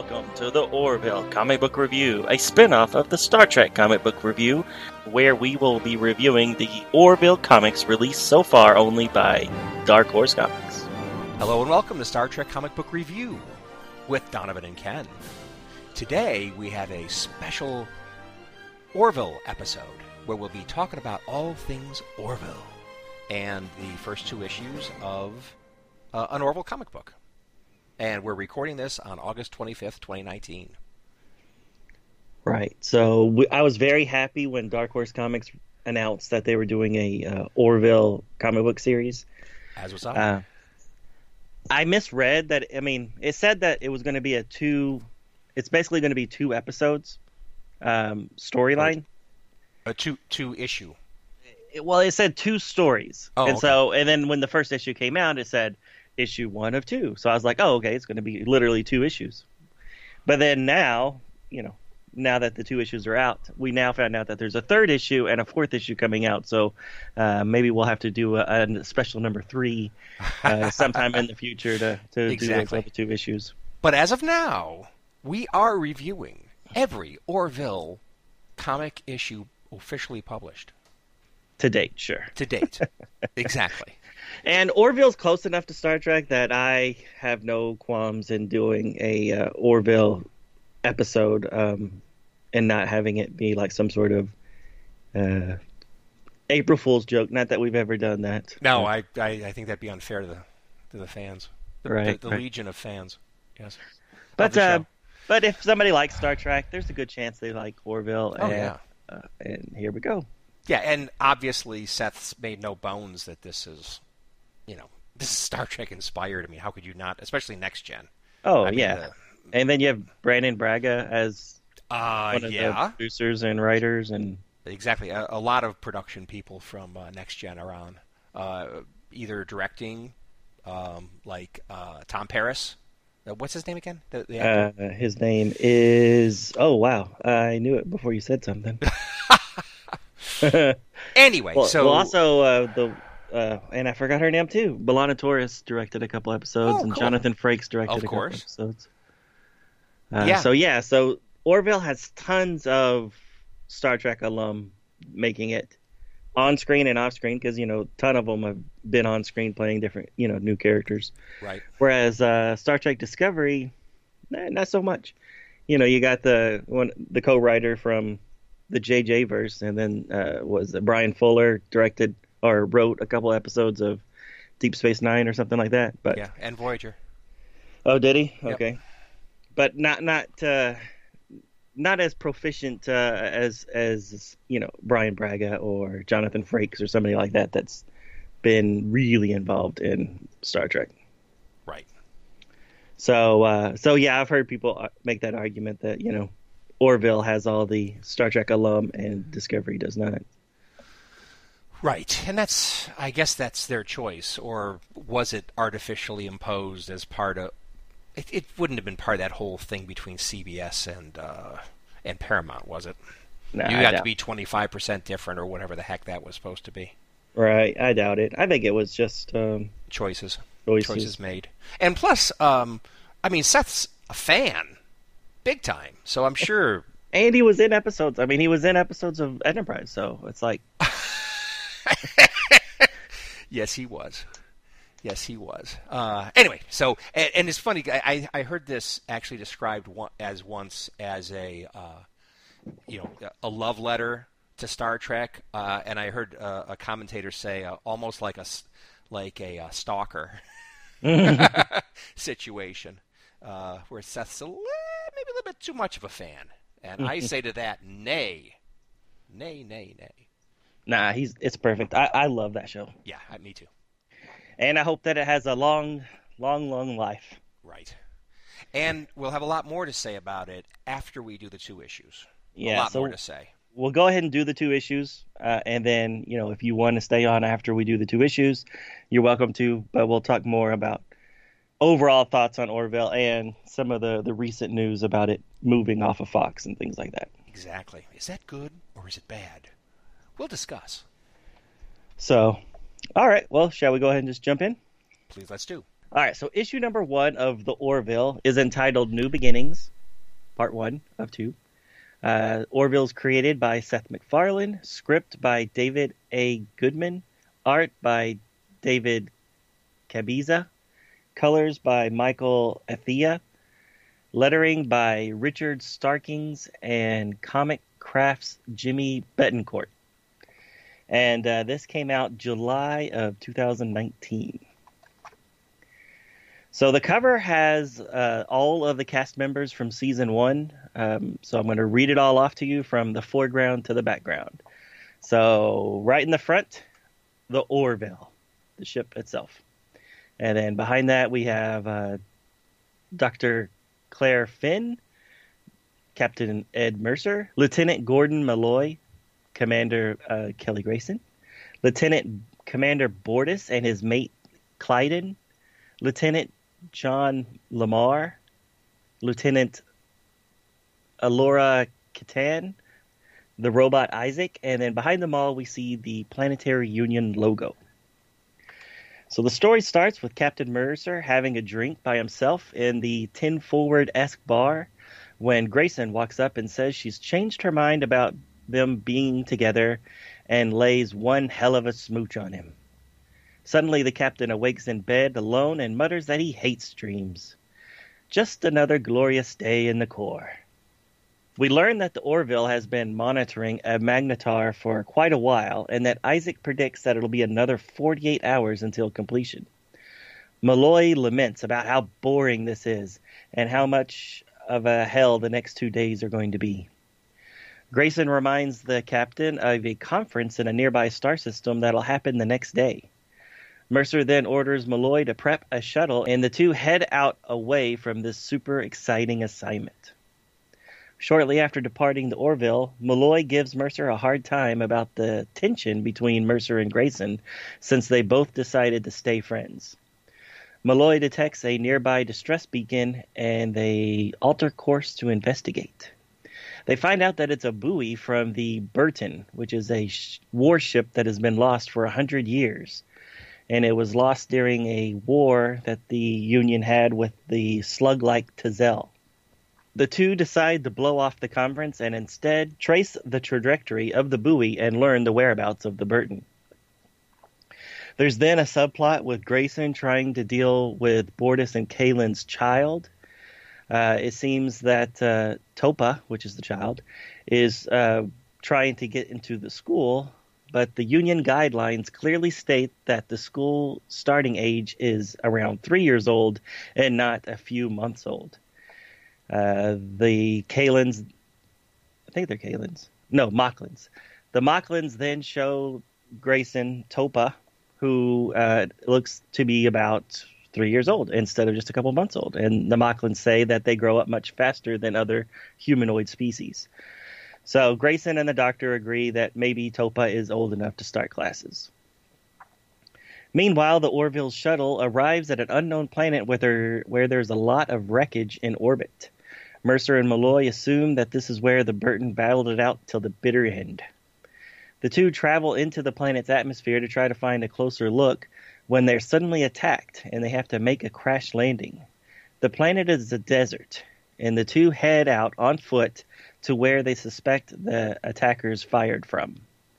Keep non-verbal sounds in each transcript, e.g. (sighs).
welcome to the Orville Comic Book Review, a spin off of the Star Trek Comic Book Review, where we will be reviewing the Orville comics released so far only by Dark Horse Comics. Hello and welcome to Star Trek Comic Book Review with Donovan and Ken. Today we have a special Orville episode where we'll be talking about all things Orville and the first two issues of uh, an Orville comic book. And we're recording this on August 25th, 2019. Right. So we, I was very happy when Dark Horse Comics announced that they were doing a uh, Orville comic book series. As was I. Uh, I misread that. I mean, it said that it was going to be a two. It's basically going to be two episodes um, storyline. a two two issue. It- well, it said two stories, Oh, and okay. so and then when the first issue came out, it said issue one of two. So I was like, oh, okay, it's going to be literally two issues. But then now, you know, now that the two issues are out, we now found out that there's a third issue and a fourth issue coming out. So uh, maybe we'll have to do a, a special number three uh, (laughs) sometime in the future to to Exactly. do those two issues. But as of now, we are reviewing every Orville comic issue officially published To date, sure. to date. (laughs) exactly. And Orville's close enough to Star Trek that I have no qualms in doing a uh, Orville episode um, and not having it be like some sort of uh, April Fool's joke. Not that we've ever done that. No, I, I I think that'd be unfair to the to the fans, the, Right, the, the right. legion of fans. Yes. but uh, but if somebody likes Star Trek, there's a good chance they like Orville. Oh, and, yeah. uh, and here we go. Yeah, and obviously Seth's made no bones that this is, you know, (laughs) this is Star Trek inspired. I mean, how could you not? Especially next gen. Oh I mean, yeah, the- and then you have Brannon Braga as Uh, one of the yeah, producers and writers, and exactly. A, a lot of production people from uh, Next Gen are on, uh, either directing, um, like uh, Tom Paris. Uh, what's his name again? The, the? Uh, his name is. Oh wow, I knew it before you said something. (laughs) (laughs) anyway, well, so well, also uh, the uh, and I forgot her name too. B'Elanna Torres directed a couple episodes, Oh, and cool. Jonathan Frakes directed Of a couple course. episodes. Uh, Yeah. So yeah, so Orville has tons of Star Trek alum making it on screen and off screen because you know a ton of them have been on screen playing different you know new characters. right. Whereas uh, Star Trek Discovery, nah, not so much. You know, you got the one the co-writer from the JJ verse, and then uh, was Bryan Fuller directed or wrote a couple episodes of Deep Space Nine or something like that. But Yeah, and Voyager. oh, did he? Yep. Okay, but not not uh, not as proficient uh, as as you know Brian Braga or Jonathan Frakes or somebody like that. That's been really involved in Star Trek. Right. So, uh, so yeah, I've heard people uh, make that argument that you know Orville has all the Star Trek alum and Discovery does not. Right, and that's I guess that's their choice, or was it artificially imposed as part of? It, it wouldn't have been part of that whole thing between CBS and uh, and Paramount, was it? Nah, you got to be twenty five percent different, or whatever the heck that was supposed to be. right. I doubt it. I think it was just um, Choices, choices. choices made, and plus, um, I mean, Seth's a fan, big time, so I'm sure. (laughs) And he was in episodes. I mean, he was in episodes of Enterprise, so it's like (laughs) (laughs) Yes, he was. Yes, he was. Uh, anyway, so and, and it's funny. I, I heard this actually described one, as once as a uh, you know a love letter to Star Trek, uh, and I heard uh, a commentator say uh, almost like a like a uh, stalker (laughs) situation, uh, where Seth's a li- maybe a little bit too much of a fan, and I (laughs) say to that, nay, nay, nay, nay. Nah, he's it's perfect. I, I love that show, Yeah, me too. and I hope that it has a long, long, long life. Right. And we'll have a lot more to say about it after we do the two issues. Yeah, a lot so- more to say. we'll go ahead and do the two issues, uh, and then you know if you want to stay on after we do the two issues, you're welcome to. But we'll talk more about overall thoughts on Orville and some of the the recent news about it moving off of Fox and things like that. Exactly. Is that good or is it bad? We'll discuss. So, all right, well, shall we go ahead and just jump in? Please let's do. All right, so issue number one of the Orville is entitled New Beginnings, part one of two. Uh, Orville's created by Seth MacFarlane, script by David A. Goodman, art by David Cabeza, colors by Michael Atiyeh, lettering by Richard Starkings, and comic crafts Jimmy Betancourt. And uh, this came out July of 2019. So the cover has uh, all of the cast members from season one. Um, so I'm going to read it all off to you from the foreground to the background. So right in the front, the Orville, the ship itself, and then behind that we have uh, Dr. Claire Finn, Captain Ed Mercer, Lieutenant Gordon Malloy, Commander uh, Kelly Grayson, Lieutenant Commander Bortus and his mate Klyden, Lieutenant John Lamar, Lieutenant Alara Kitan, the robot Isaac, and then behind them all we see the Planetary Union logo. So the story starts with Captain Mercer having a drink by himself in the Ten Forward esque bar when Grayson walks up and says she's changed her mind about them being together and lays one hell of a smooch on him. Suddenly, the captain awakes in bed alone and mutters that he hates dreams. Just another glorious day in the Corps. We learn that the Orville has been monitoring a magnetar for quite a while, and that Isaac predicts that it'll be another 48 hours until completion. Malloy laments about how boring this is and how much of a hell the next two days are going to be. Grayson reminds the captain of a conference in a nearby star system that'll happen the next day. Mercer then orders Malloy to prep a shuttle, and the two head out away from this super exciting assignment. Shortly after departing the Orville, Malloy gives Mercer a hard time about the tension between Mercer and Grayson since they both decided to stay friends. Malloy detects a nearby distress beacon and they alter course to investigate. They find out that it's a buoy from the Burton, which is a warship that has been lost for a hundred years and it was lost during a war that the Union had with the slug like Tazel. The two decide to blow off the conference and instead trace the trajectory of the buoy and learn the whereabouts of the Burton. There's then a subplot with Grayson trying to deal with Bortus and Kaylin's child. Uh, it seems that uh, Topa, which is the child, is uh, trying to get into the school but the union guidelines clearly state that the school starting age is around three years old and not a few months old. Uh, the Kalins, I think they're Kalins. No, Moclans. The Moclans then show Grayson Topa, who uh, looks to be about three years old instead of just a couple months old. And the Moclans say that they grow up much faster than other humanoid species. So Grayson and the doctor agree that maybe Topa is old enough to start classes. Meanwhile, the Orville shuttle arrives at an unknown planet where, where there's a lot of wreckage in orbit. Mercer and Malloy assume that this is where the Burton battled it out till the bitter end. The two travel into the planet's atmosphere to try to find a closer look when they're suddenly attacked and they have to make a crash landing. The planet is a desert, and the two head out on foot to where they suspect the attackers fired from.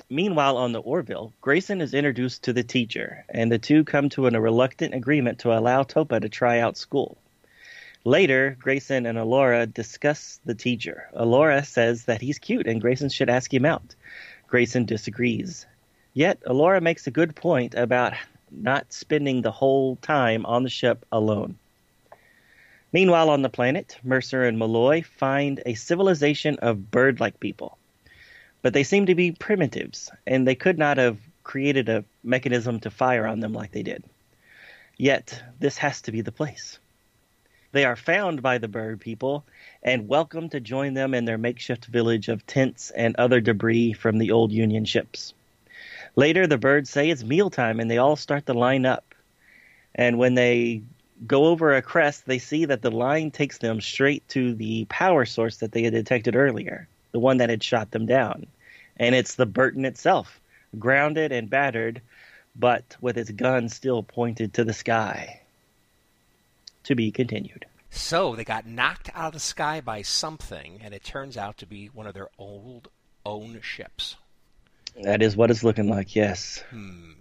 Meanwhile, on the Orville, Grayson is introduced to the teacher, and the two come to a reluctant agreement to allow Topa to try out school. Later, Grayson and Alara discuss the teacher. Alara says that he's cute and Grayson should ask him out. Grayson disagrees. Yet, Alara makes a good point about not spending the whole time on the ship alone. Meanwhile, on the planet, Mercer and Malloy find a civilization of bird like people. But they seem to be primitives, and they could not have created a mechanism to fire on them like they did. Yet, this has to be the place. They are found by the bird people and welcome to join them in their makeshift village of tents and other debris from the old Union ships. Later, the birds say it's mealtime and they all start to line up. And when they go over a crest, they see that the line takes them straight to the power source that they had detected earlier, the one that had shot them down. And it's the Burton itself, grounded and battered, but with its gun still pointed to the sky. to be continued. So they got knocked out of the sky by something, and it turns out to be one of their old own ships. That is what it's looking like. Yes. Hmm.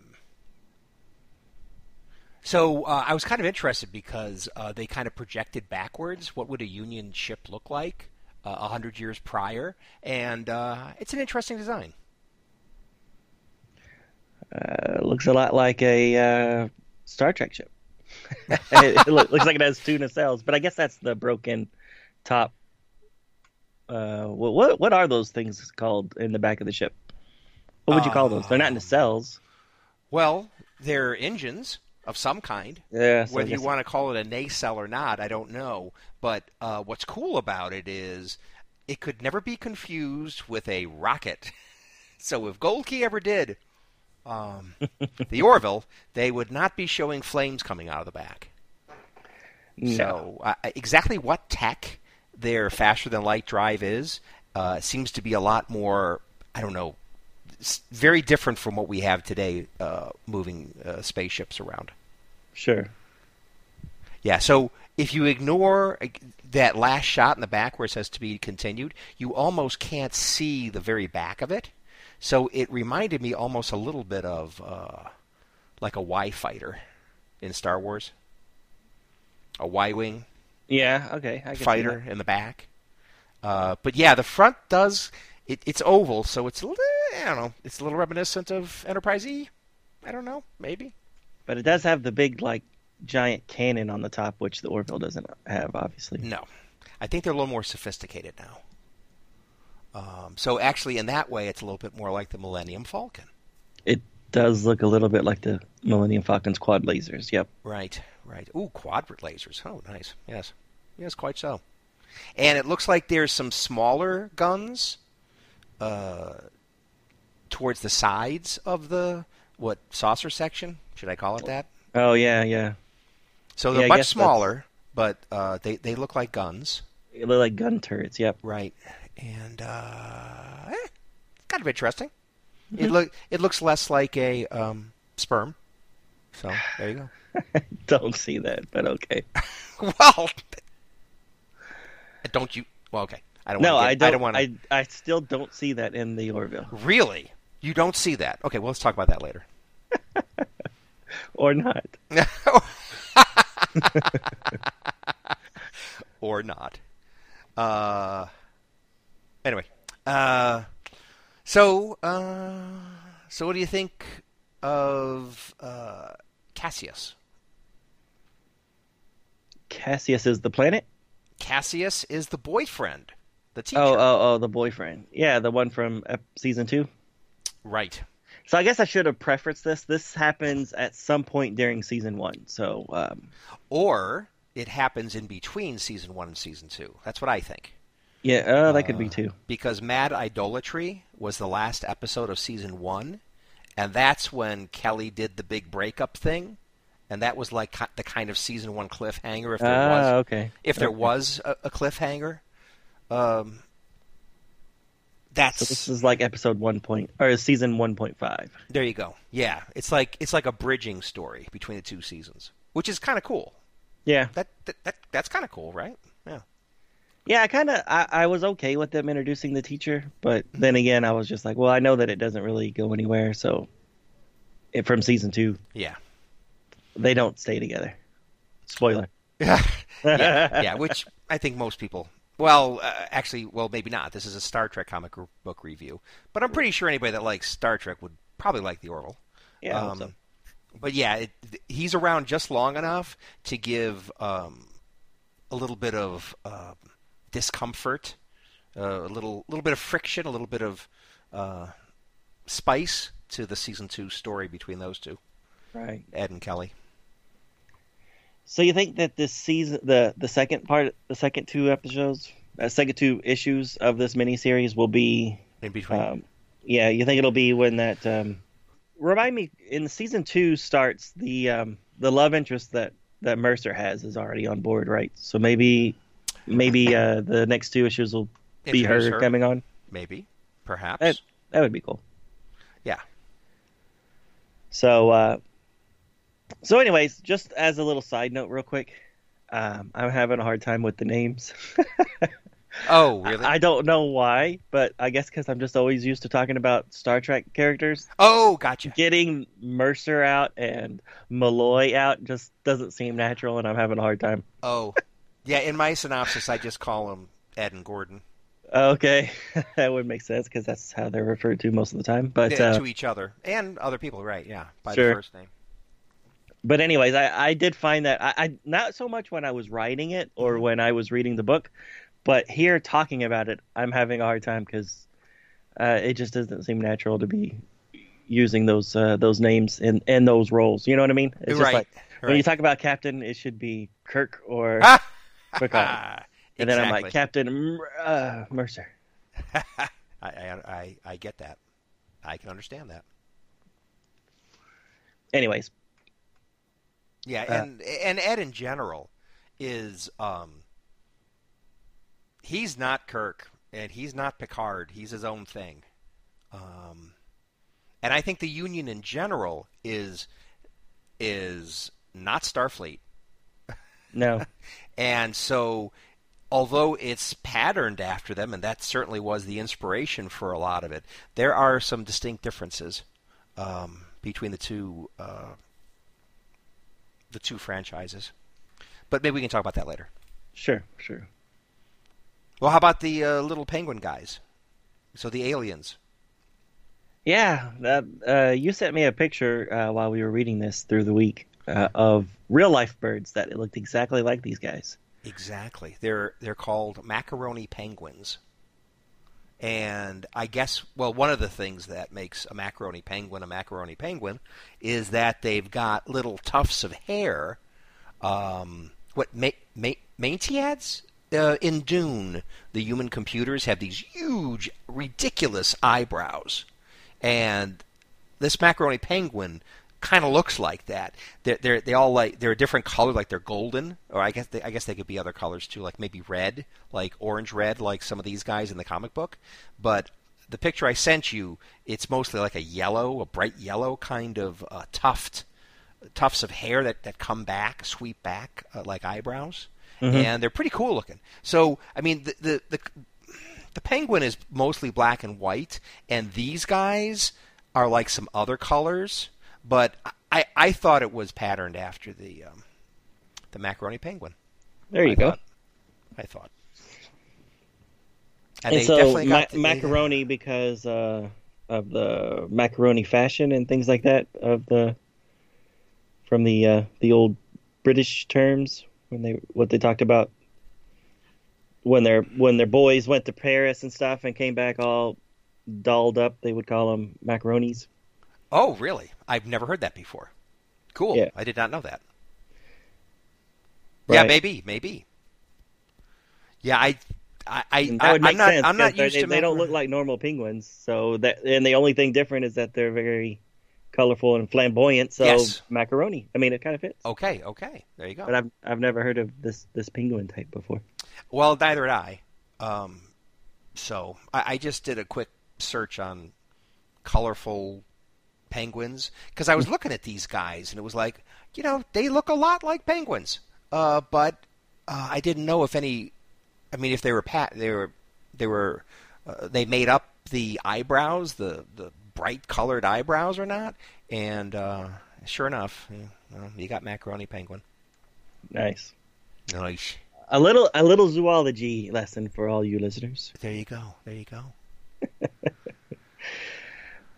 So uh, I was kind of interested because uh, they kind of projected backwards. What would a Union ship look like uh, a hundred years prior? And uh, it's an interesting design. Uh, looks a lot like a uh, Star Trek ship. (laughs) it, it look, looks like it has two nacelles, but I guess that's the broken top. Uh, what what are those things called in the back of the ship? What would you call those? They're not nacelles. Well, they're engines of some kind. Yeah. so Whether you want to call it a nacelle or not, I don't know. But uh, what's cool about it is it could never be confused with a rocket. (laughs) So if Gold Key ever did um, (laughs) the Orville, they would not be showing flames coming out of the back. No. So uh, exactly what tech their faster than light drive is uh, seems to be a lot more. I don't know. Very different from what we have today, uh, moving uh, spaceships around. Sure. Yeah, so if you ignore that last shot in the back where it says to be continued, you almost can't see the very back of it. So it reminded me almost a little bit of uh, like a Y fighter in Star Wars. A Y wing Yeah. Okay. Fighter in the back. Uh, but yeah, the front does it, it's oval, so it's a little, I don't know, it's a little reminiscent of Enterprise E. I don't know, maybe. But it does have the big like giant cannon on the top, which the Orville doesn't have, obviously. No, I think they're a little more sophisticated now. Um, so actually, in that way, it's a little bit more like the Millennium Falcon. It does look a little bit like the Millennium Falcon's quad lasers. Yep. Right, right. Ooh, quadrant lasers. Oh, nice. Yes, yes, quite so. And it looks like there's some smaller guns uh, towards the sides of the what saucer section? Should I call it that? Oh yeah, yeah. So they're Yeah, much guess that's- smaller, but uh, they they look like guns. They look like gun turrets. Yep. Right, and uh, eh, kind of interesting. Mm-hmm. It look it looks less like a um, sperm. So there you go. (laughs) Don't see that, but okay. (laughs) well, (laughs) don't you? Well, okay. I don't. No, wanna I don't. I don't want to. I, I still don't see that in the Orville, Really, you don't see that? Okay, well, let's talk about that later. (laughs) or not. (laughs) or not. Uh, anyway, uh, so uh, so what do you think of uh, Cassius? Cassius is the planet. Cassius is the boyfriend, the teacher. Oh, oh, oh, the boyfriend. Yeah, the one from season two. right. So I guess I should have prefaced this. This happens at some point during season one. So um, Or it happens in between season one and season two. That's what I think. yeah, uh, that could be too. because Mad Idolatry was the last episode of season one, and that's when Kelly did the big breakup thing, and that was like the kind of season one cliffhanger. If there Ah, was, okay. if there Okay. was a, a cliffhanger, um, that's So this is like episode one point or season one point five. there. You go. Yeah, it's like it's like a bridging story between the two seasons, which is kind of cool. Yeah, That that, that that's kind of cool, right? Yeah. yeah. I kind of I, I was okay with them introducing the teacher, but then again, I was just like, well, I know that it doesn't really go anywhere. So it, from season two, Yeah. they don't stay together. Spoiler. (laughs) yeah, (laughs) yeah, which I think most people. Well, uh, actually, well, maybe not. This is a Star Trek comic book review, but I'm pretty sure anybody that likes Star Trek would probably like the Orville. Yeah, Um, so. But yeah, it, he's around just long enough to give um, a little bit of uh, discomfort, uh, a little little bit of friction, a little bit of uh, spice to the season two story between those two, right. Ed and Kelly. So you think that this season, the the second part, the second two episodes, uh, second two issues of this miniseries will be, In between, um, yeah, you think it'll be when that. Um, remind me, in season two starts the um, the love interest that that Mercer has is already on board, right? So maybe maybe uh, the next two issues will be her, her. coming on. maybe, perhaps. That that would be cool. Yeah. So, uh, so anyways, just as a little side note, real quick, Um, I'm having a hard time with the names. (laughs) Oh, really? I don't know why, but I guess because I'm just always used to talking about Star Trek characters. oh, gotcha. Getting Mercer out and Malloy out just doesn't seem natural, and I'm having a hard time. Oh, yeah. In my synopsis, I just call them Ed and Gordon Okay, (laughs) that would make sense because that's how they're referred to most of the time. But Yeah, uh, to each other and other people, right? Yeah, by Sure. the first name. But anyways, I, I did find that I, I not so much when I was writing it or Mm-hmm. when I was reading the book, but here talking about it, I'm having a hard time because uh, it just doesn't seem natural to be using those uh, those names in in those roles. You know what I mean? It's just right. like when you talk about Captain, it should be Kirk or! (laughs) Picard. and then I'm like Captain uh, Mercer. (laughs) I, I, I, I get that. I can understand that. Anyways, Yeah, Uh, and and Ed in general is um he's not Kirk and he's not Picard. He's his own thing. Um and I think the Union in general is is not Starfleet. no, (laughs) And so although it's patterned after them and that certainly was the inspiration for a lot of it, there are some distinct differences um, between the two uh, the two franchises. But maybe we can talk about that later. sure, sure. Well, how about the uh, little penguin guys? So the aliens. Yeah, that, uh, you sent me a picture uh, while we were reading this through the week uh, of real life birds that looked exactly like these guys. Exactly. They're they're called macaroni penguins. And I guess well one of the things that makes a macaroni penguin a macaroni penguin is that they've got little tufts of hair. Um, what ma- ma- Mentats? Uh, in Dune, the human computers have these huge, ridiculous eyebrows, and this macaroni penguin kind of looks like that. They're, they're they all like they're a different color, like they're golden, or I guess they, I guess they could be other colors too, like maybe red, like orange red, like some of these guys in the comic book. But the picture I sent you, it's mostly like a yellow, a bright yellow kind of uh, tuft, tufts of hair that, that come back, sweep back uh, like eyebrows, and they're pretty cool looking. So I mean the the, the the penguin is mostly black and white, and these guys are like some other colors. But I, I thought it was patterned after the um, the macaroni penguin. There you I go. thought. I thought. And, And they so definitely ma- got the- they- macaroni because uh, of the macaroni fashion and things like that of the from the uh, the old British terms when they what they talked about when their when their boys went to Paris and stuff and came back all dolled up they would call them macaronis. Oh, really? I've never heard that before. Cool. Yeah. I did not know that. Yeah, maybe, maybe. Yeah, I, I, I, And that would I make am not. I'm not used they, to. they don't look like normal penguins. So that and the only thing different is that they're very colorful and flamboyant. So Yes. macaroni. I mean, it kind of fits. Okay, okay, there you go. But I've I've never heard of this this penguin type before. Well, neither did I. Um, so I, I just did a quick search on colorful penguins because I was looking at these guys and it was like, you know, they look a lot like penguins. Uh, but uh, I didn't know if any. I mean, if they were pat, they were they were uh, they made up the eyebrows, the the bright colored eyebrows or not. And uh, sure enough, you, well, you got macaroni penguin. Nice. Nice. A little a little zoology lesson for all you listeners. There you go. There you go. (laughs)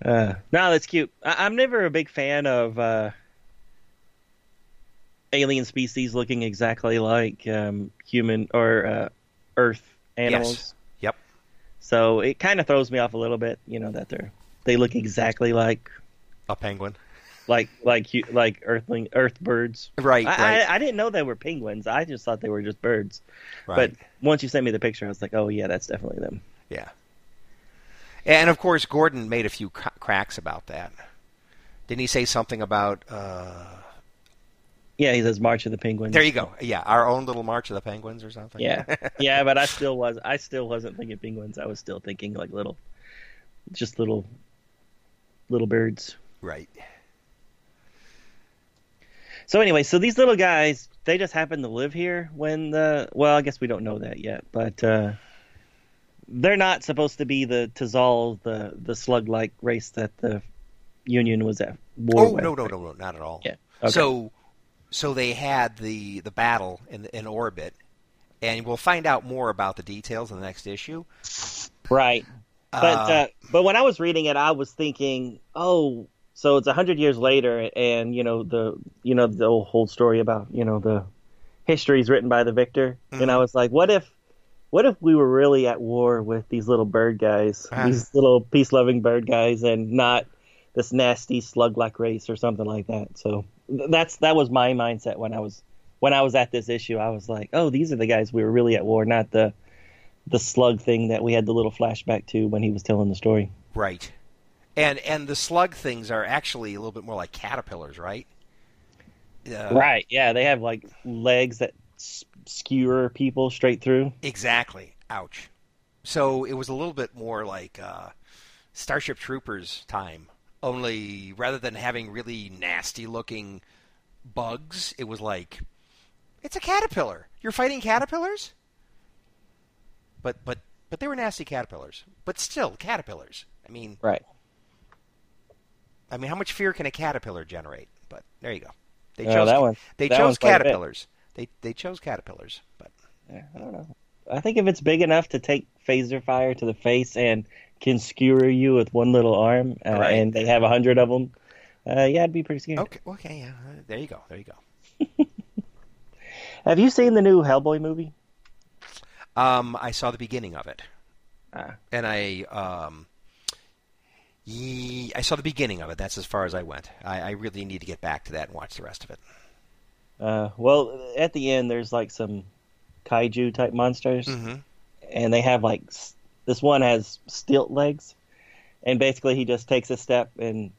Uh, no, that's cute. I, I'm never a big fan of uh, alien species looking exactly like um, human or uh, Earth animals. Yes. Yep. So it kind of throws me off a little bit. You know that they're they look exactly like A penguin. like like like earthling earth birds. Right, I, right, I, I didn't know they were penguins. I just thought they were just birds. right. But once you sent me the picture, I was like, oh yeah, that's definitely them. yeah. And of course, Gordon made a few cracks about that. Didn't he say something about? Uh, Yeah, he says March of the Penguins. there you go. Yeah, our own little March of the Penguins or something. Yeah, (laughs) yeah, but I still was. I still wasn't thinking penguins. I was still thinking like little, just little, little birds. right. So anyway, so these little guys, they just happen to live here when the well, I guess we don't know that yet, but uh, they're not supposed to be the Tazal, the the slug-like race that the Union was at war Oh with. no, no, no, no, not at all. Yeah. Okay. So, so they had the the battle in in orbit, and we'll find out more about the details in the next issue. Right. But Uh, uh, but when I was reading it, I was thinking, oh, so it's a hundred years later, and you know the you know the whole story about you know the histories written by the victor, and I was like, what if what if we were really at war with these little bird guys, Ah. these little peace loving bird guys, and not this nasty slug like race or something like that. So that's that was my mindset when I was when I was at this issue. I was like, oh, these are the guys we were really at war, not the the slug thing that we had the little flashback to when he was telling the story. right, and and the slug things are actually a little bit more like caterpillars, right? Uh, right. Yeah, they have like legs that skewer people straight through. Exactly. Ouch. So it was a little bit more like uh, Starship Troopers time. Only rather than having really nasty looking bugs, it was like it's a caterpillar. You're fighting caterpillars? But but but they were nasty caterpillars. But still caterpillars. I mean, Right. I mean, how much fear can a caterpillar generate? But there you go. They Oh, chose that one- they that chose one's quite a bit. caterpillars. They they chose caterpillars. But Yeah, I don't know. I think if it's big enough to take phaser fire to the face and can skewer you with one little arm, uh, Right. and they have a hundred of them, uh, yeah, I'd be pretty scared. okay, okay, yeah. There you go. There you go. (laughs) Have you seen the new Hellboy movie? Um, I saw the beginning of it, Ah. and I um, ye- I saw the beginning of it. That's as far as I went. I, I really need to get back to that and watch the rest of it. Uh, well, at the end, there's like some kaiju type monsters, Mm-hmm. and they have like s- this one has stilt legs, and basically he just takes a step and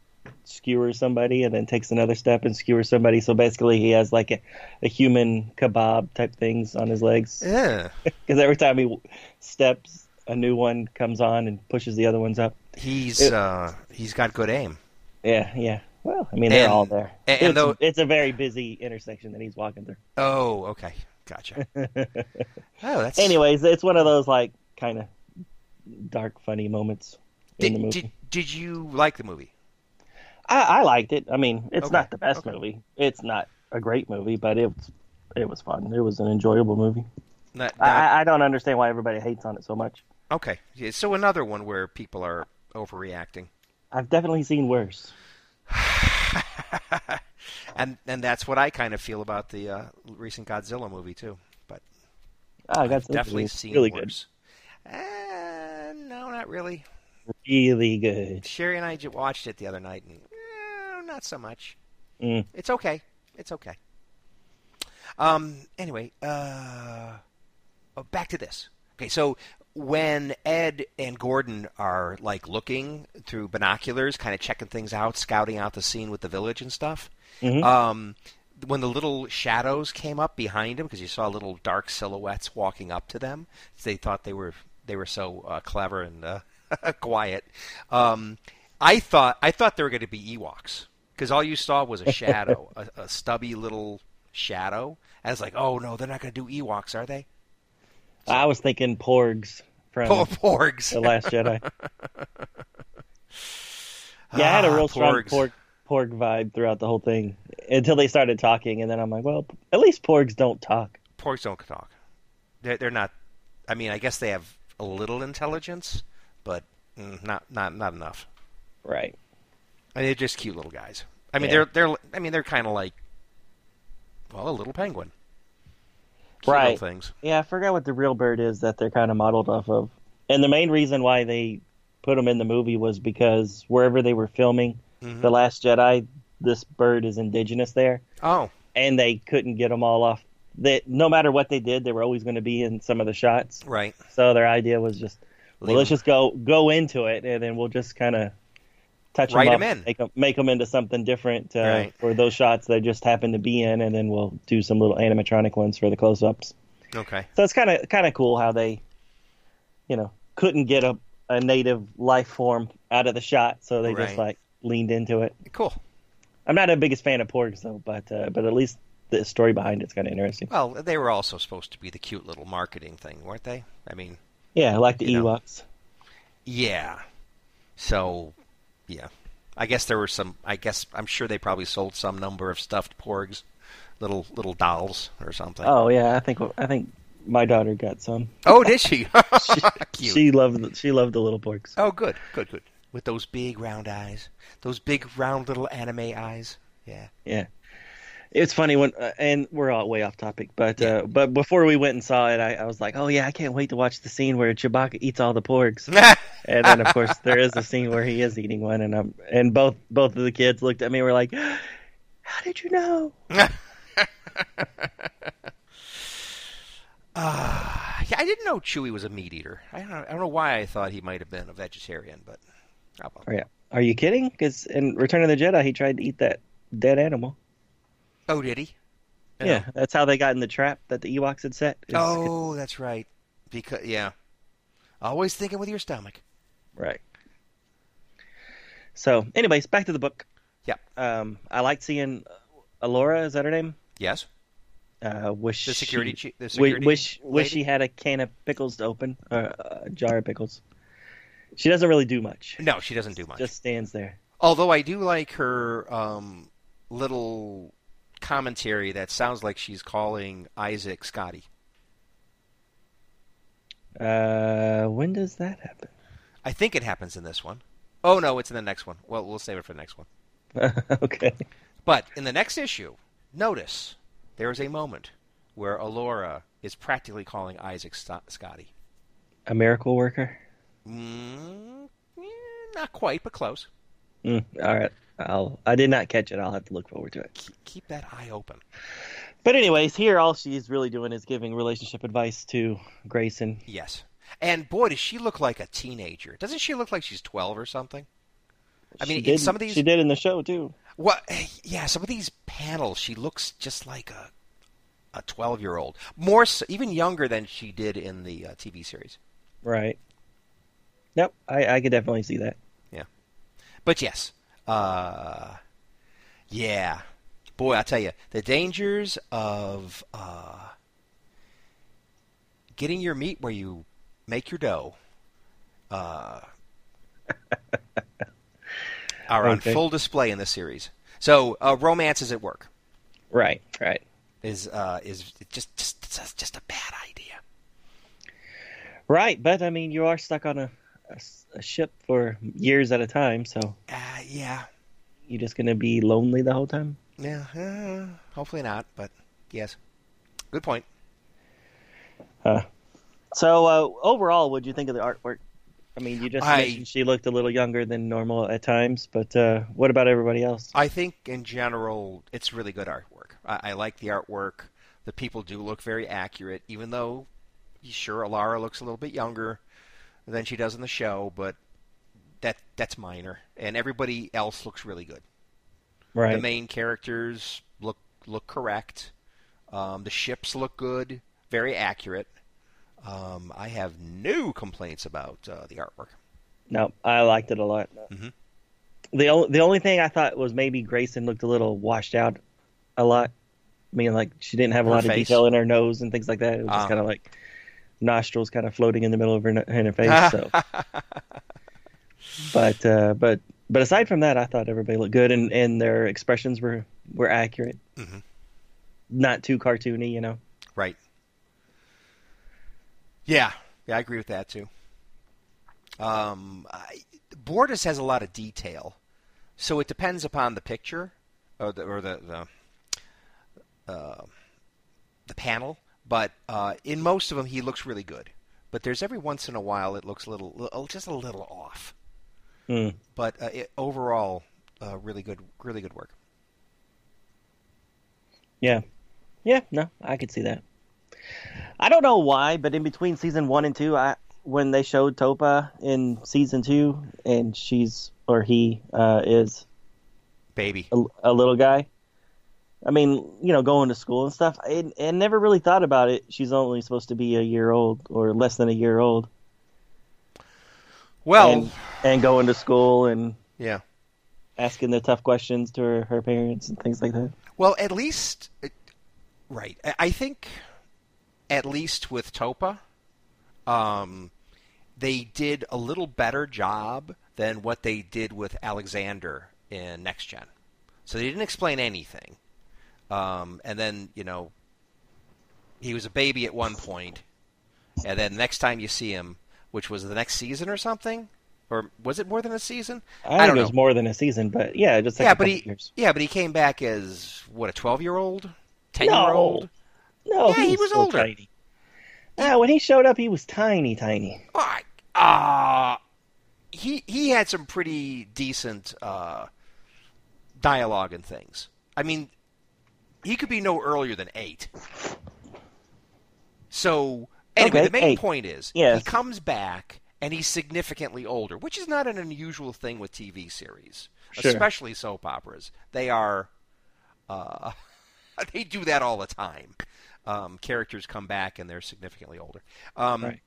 skewers somebody, and then takes another step and skewers somebody. So basically, he has like a, a human kebab type things on his legs. Yeah, (laughs) because every time he steps, a new one comes on and pushes the other ones up. he's It- uh, he's got good aim. Yeah, yeah. Well, I mean, they're And- all there. and- and it's, though- it's a very busy intersection that he's walking through. Oh, okay, gotcha. (laughs) oh, that's Anyways, it's one of those like kind of dark, funny moments in the movie. did did you like the movie? I, I liked it. I mean, it's Okay, not the best okay. movie. It's not a great movie, but it was it was fun. It was an enjoyable movie. Not, I, not- I- I don't understand why everybody hates on it so much. okay, so another one where people are overreacting. I've definitely seen worse. (sighs) and and that's what I kind of feel about the uh, recent Godzilla movie too. But Ah, that's definitely seen really worse. Uh, no, not really. good. Really good. Sherry and I ju- watched it the other night, and eh, not so much. Mm. It's okay. It's okay. Um. Anyway, uh, oh, back to this. Okay, so when Ed and Gordon are like looking through binoculars, kind of checking things out, scouting out the scene with the village and stuff, Mhm. um, when the little shadows came up behind him, because you saw little dark silhouettes walking up to them, they thought they were they were so uh, clever and uh, (laughs) quiet. Um, I thought I thought they were going to be Ewoks because all you saw was a shadow, (laughs) a, a stubby little shadow. And it's like, oh no, they're not going to do Ewoks, are they? I was thinking Porgs from Oh, Porgs. The Last Jedi. (laughs) yeah, I had a Ah, real strong Porgs. Porg, Porg vibe throughout the whole thing until they started talking, and then I'm like, well, at least Porgs don't talk. Porgs don't talk. They're, they're not. I mean, I guess they have a little intelligence, but mm, not not not enough. Right. I mean, they're just cute little guys. I mean, Yeah. they're they're. I mean, they're kind of like, well, a little penguin. Right. Things. Yeah, I forgot what the real bird is that they're kind of modeled off of. And the main reason why they put them in the movie was because wherever they were filming Mhm. The Last Jedi, this bird is indigenous there, Oh, and they couldn't get them all off. That no matter what they did, they were always going to be in some of the shots. right. So their idea was just, well, Leave let's just go go into it, and then we'll just kind of touch Write them 'em up, in. make them make them into something different uh, Right. for those shots they just happen to be in, and then we'll do some little animatronic ones for the close-ups. Okay. So it's kind of kind of cool how they, you know, couldn't get a, a native life form out of the shot, so they Right. just like leaned into it. Cool. I'm not a biggest fan of porgs though, but uh, but at least the story behind it's kind of interesting. Well, they were also supposed to be the cute little marketing thing, weren't they? I mean, Yeah, like the You know. Ewoks. yeah. So, yeah. I guess there were some. I guess I'm sure they probably sold some number of stuffed porgs, little little dolls or something. Oh yeah, I think I think my daughter got some. Oh, did she? (laughs) (laughs) She, Cute. she loved she loved the little porgs. Oh, good, good, good. With those big round eyes, those big round little anime eyes. Yeah. Yeah. It's funny when, uh, and we're all way off topic, but uh, but before we went and saw it, I, I was like, oh yeah, I can't wait to watch the scene where Chewbacca eats all the porgs. (laughs) and then of course there is a scene where he is eating one, and I'm and both both of the kids looked at me and were like, (gasps) how did you know? (laughs) Ah, yeah, I didn't know Chewie was a meat eater. I don't, I don't know why I thought he might have been a vegetarian, but oh well. Oh, yeah. Are you kidding? Because in Return of the Jedi, he tried to eat that dead animal. Oh, did he? Yeah, that's how they got in the trap that the Ewoks had set. is- Oh, that's right. Because yeah, always thinking with your stomach. Right. So, anyways, back to the book. Yep. Um, I liked seeing Alara. Is that her name? Yes. Uh, wish The security. She, the security wish wish she had a can of pickles to open, or a jar of pickles. She doesn't really do much. No, she doesn't do much. Just stands there. Although I do like her um, little commentary that sounds like she's calling Isaac Scotty. Uh, when does that happen? I think it happens in this one. Oh no, it's in the next one. Well, we'll save it for the next one. (laughs) okay. But in the next issue, notice there is a moment where Alara is practically calling Isaac St- Scotty. A miracle worker. Mm, not quite, but close. Mm, all right. I'll. I did not catch it. I'll have to look forward to it. Keep, keep that eye open. But anyways, here all she's really doing is giving relationship advice to Grayson. Yes. And boy, does she look like a teenager? Doesn't she look like she's twelve or something? I mean, She did- some of these, she did in the show too. What? Yeah, some of these panels, she looks just like a a twelve year old, more so, even younger than she did in the uh, TV series. Right. Yep. I I could definitely see that. Yeah. But yes, uh, yeah, boy, I tell you, the dangers of uh, getting your meat where you make your dough uh, (laughs) are on Okay. full display in this series. So, uh, romance is at work. Right. Right. Is uh, is just just it's just a bad idea. Right. But I mean, you are stuck on a ship for years at a time, so Uh, yeah, you're just gonna be lonely the whole time. yeah, uh, hopefully not, but yes, good point. So uh, overall, what do you think of the artwork? I mean, you just I- mentioned she looked a little younger than normal at times, but uh, what about everybody else? I think in general, it's really good artwork. I, I like the artwork. The people do look very accurate, even though, sure, Alara looks a little bit younger than she does in the show, but that that's minor. And everybody else looks really good. Right. The main characters look look correct. Um, the ships look good, very accurate. Um, I have no complaints about uh, the artwork. No, I liked it a lot. Mhm. The only the only thing I thought was maybe Grayson looked a little washed out, a lot. I mean, like she didn't have a Her lot of detail in her nose and things like that. It was Ah. just kind of like nostrils kind of floating in the middle of her, in her face. (laughs) so, (laughs) but uh, but but aside from that, I thought everybody looked good and, and their expressions were were accurate, Mhm. not too cartoony, you know. Right. Yeah, yeah, I agree with that too. Um, I, Bortus has a lot of detail, so it depends upon the picture or the or the the, uh, the panel. But uh, in most of them, he looks really good. But there's every once in a while it looks a little- just a little off. Hmm. But uh, it, overall, uh, really good, really good work. Yeah. Yeah, no, I could see that. I don't know why, but in between season one and two, I when they showed Topa in season two, and she's or he uh, is Baby. a, a little guy. I mean, you know, going to school and stuff. I, I never really thought about it. She's only supposed to be a year old or less than a year old, Well, and, and going to school and yeah. asking the tough questions to her, her parents and things like that. Well, at least, right. I- I think, at least with Topa, um, they did a little better job than what they did with Alexander in Next Gen. So they didn't explain anything. Um, and then, you know, he was a baby at one point, and then next time you see him, which was the next season or something, or was it more than a season? I, think don't know. it was more than a season, but yeah, just like yeah, a but he, years. yeah, but he came back as what a twelve-year-old, ten-year-old. No, Yeah, he was older. Tiny. Ah, when he showed up, he was tiny, tiny. Ah, uh, he he had some pretty decent uh, dialogue and things. I mean, he could be no earlier than eight. So anyway, Okay, the main eight. point is Yes. he comes back and he's significantly older, which is not an unusual thing with TV series, Sure. especially soap operas. They are uh, (laughs) they do that all the time. Um, characters come back and they're significantly older. Um, Right.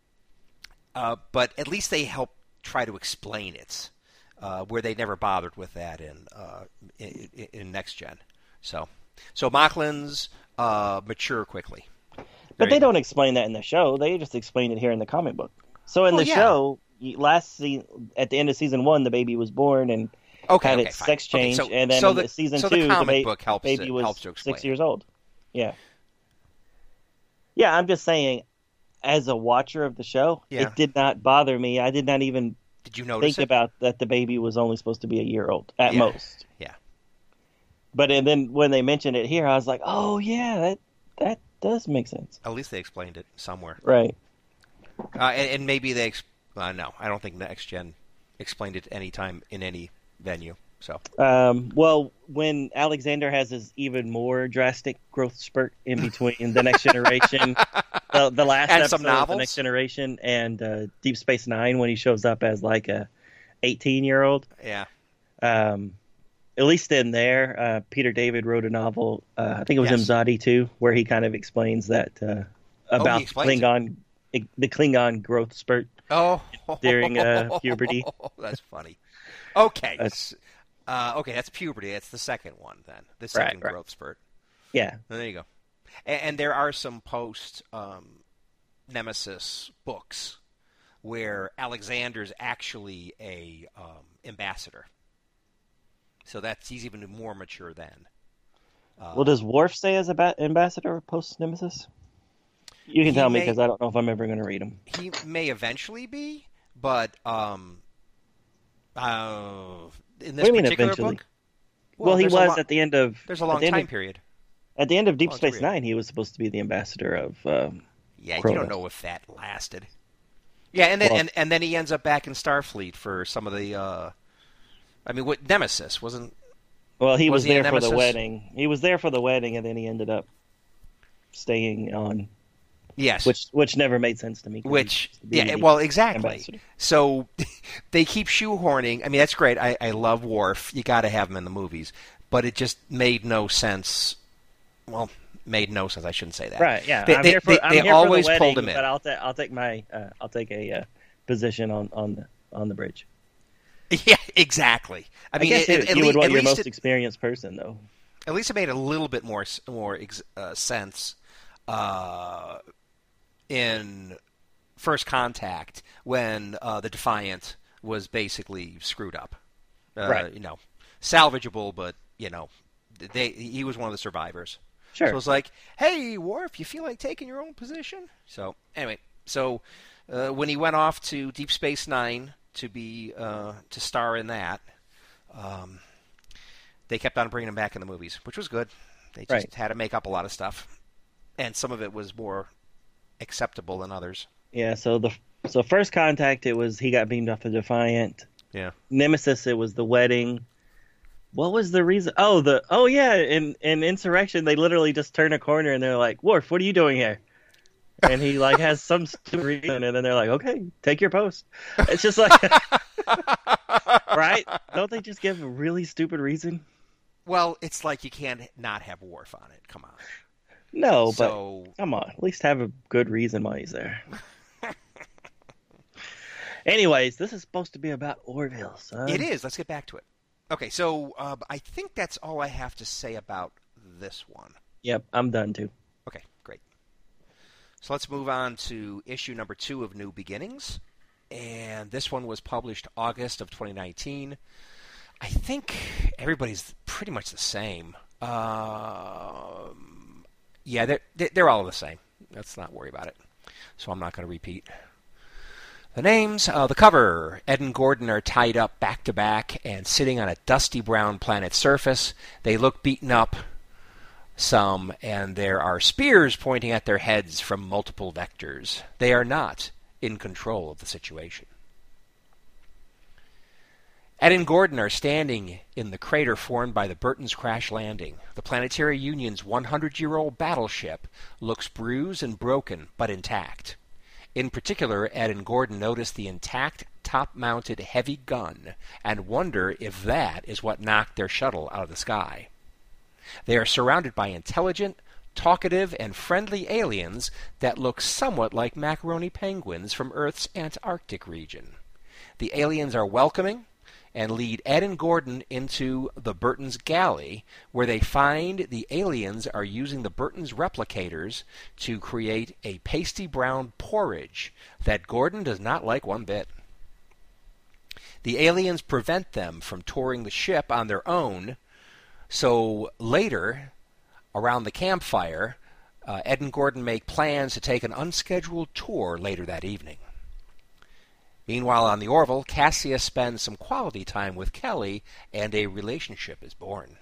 uh, but at least they help try to explain it, uh, where they never bothered with that in uh, in, in- next gen. So, so Moclans uh, mature quickly. But they don't explain that in the show. They just explain it here in the comic book. So in Well, the yeah. show, last season, at the end of season one, the baby was born and Okay, had okay, its fine. sex Okay, change, so- and then so in the, season so two, the the, ba- book helps baby it, was six years old. Yeah. Yeah, I'm just saying, as a watcher of the show, Yeah. it did not bother me. I did not even Did you notice think it? about that the baby was only supposed to be a year old at Yeah. most. Yeah. But and then when they mentioned it here, I was like, oh yeah, that that does make sense. At least they explained it somewhere. Right. Uh, and, and maybe they. Ex- uh, no, I don't think next gen explained it any time in any venue. So Um, well, when Alexander has his even more drastic growth spurt in between the next generation, (laughs) the, the last And episode of the next generation, and uh, Deep Space Nine when he shows up as like a eighteen year old. yeah, Um, at least in there, uh, Peter David wrote a novel. Uh, I think it was Yes. Imzadi II, where he kind of explains that uh, about explains it. Klingon, the Klingon growth spurt. Oh, During, uh, (laughs) puberty. that's funny. Okay, That's- uh, okay, that's puberty. That's the second one then. The second right. growth spurt. Yeah, There you go. And, and there are some post um, Nemesis books where Alexander's actually a um, ambassador. So that's he's even more mature then. Uh, Well, does Worf stay as a ba- ambassador post Nemesis? You can tell me because I don't know if I'm ever going to read him. he may eventually be, but um, uh, in this do you mean particular eventually? book, Well, he was at the end of There's a long time of- period. At the end of Deep Long Space period. Nine, he was supposed to be the ambassador of. Um, Yeah, you don't know if that lasted. Yeah, and then Well- and, and then he ends up back in Starfleet for some of the. Uh, I mean, what Nemesis wasn't? well, he Was was, he there for the wedding. He was there for the wedding, and then he ended up staying on, Yes. which which never made sense to me. Which to yeah, well, exactly. ambassador. So (laughs) they keep shoehorning. I mean, that's great. I, I love Worf. You got to have him in the movies, but it just made no sense. Well, made no sense. I shouldn't say that. Right? Yeah, They- I'm they- here for. they- I'm they here always for the pulled him in. But I'll take I'll take my uh, I'll take a uh, position on on the on the bridge. (laughs) Yeah, exactly. I I, mean, guess at, it- at you lea- would want your most it, experienced person, though. at least it made a little bit more more ex- uh, sense uh, in First Contact when uh, the Defiant was basically screwed up. Uh, Right. You know, salvageable, but you know, they he was one of the survivors. Sure. So it's like, hey, Worf, you feel like taking your own position? So anyway, so uh, when he went off to Deep Space Nine to be uh, to star in that, um, they kept on bringing him back in the movies, which was good. They just Right. had to make up a lot of stuff, and some of it was more acceptable than others. Yeah, so the so first contact it was he got beamed off the Defiant. Yeah. Nemesis it was the wedding. What was the reason? Oh, the oh yeah, in in Insurrection they literally just turn a corner and they're like, "Worf, what are you doing here?" And he like has some stupid reason, and then they're like, "Okay, take your post." It's just like, (laughs) right? Don't they just give a really stupid reason? Well, it's like you can't not have Worf on it. Come on. No, but so Come on, at least have a good reason why he's there. (laughs) Anyways, this is supposed to be about Orville, son. it is. Let's get back to it. Okay, so uh, I think that's all I have to say about this one. Yep, I'm done too. So let's move on to issue number two of New Beginnings. And this one was published August of 2019. I think everybody's pretty much the same. Um, yeah, they're, they're all the same. Let's not worry about it. So I'm not going to repeat. The names, uh, the cover. Ed and Gordon are tied up back to back and sitting on a dusty brown planet surface. They look beaten up some, and there are spears pointing at their heads from multiple vectors. They are not in control of the situation. Ed and Gordon are standing in the crater formed by the Burton's crash landing. The Planetary Union's 100 year old battleship looks bruised and broken, but intact. In particular, Ed and Gordon notice the intact top mounted heavy gun and wonder if that is what knocked their shuttle out of the sky. They are surrounded by intelligent, talkative, and friendly aliens that look somewhat like macaroni penguins from Earth's Antarctic region. The aliens are welcoming and lead Ed and Gordon into the Burton's galley, where they find the aliens are using the Burton's replicators to create a pasty brown porridge that Gordon does not like one bit. The aliens prevent them from touring the ship on their own, so later, around the campfire, uh, Ed and Gordon make plans to take an unscheduled tour later that evening. Meanwhile, on the Orville, Cassius spends some quality time with Kelly, and a relationship is born.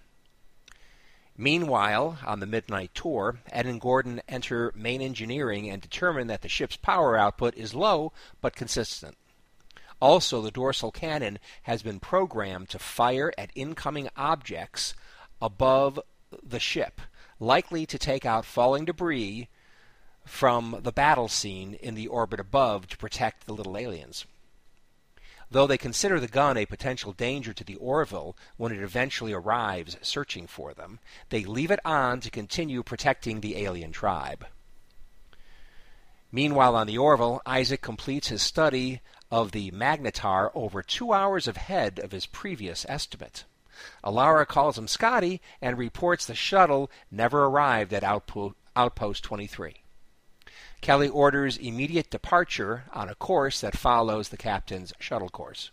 Meanwhile, on the midnight tour, Ed and Gordon enter main engineering and determine that the ship's power output is low but consistent. Also, the dorsal cannon has been programmed to fire at incoming objects above the ship, likely to take out falling debris from the battle scene in the orbit above to protect the little aliens. Though they consider the gun a potential danger to the Orville when it eventually arrives searching for them, they leave it on to continue protecting the alien tribe. Meanwhile, on the Orville, Isaac completes his study of the magnetar over two hours ahead of his previous estimate. Alara calls him Scotty and reports the shuttle never arrived at Outpost 23. Kelly orders immediate departure on a course that follows the captain's shuttle course.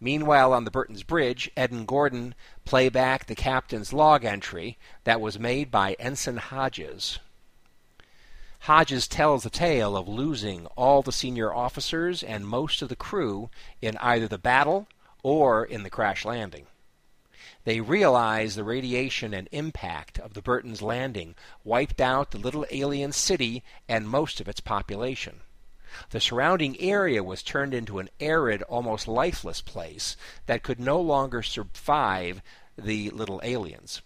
Meanwhile, on the Burton's Bridge, Ed and Gordon play back the captain's log entry that was made by Ensign Hodges. Hodges tells the tale of losing all the senior officers and most of the crew in either the battle or in the crash landing. They realized the radiation and impact of the Burton's landing wiped out the little alien city and most of its population. The surrounding area was turned into an arid, almost lifeless place that could no longer survive the little aliens,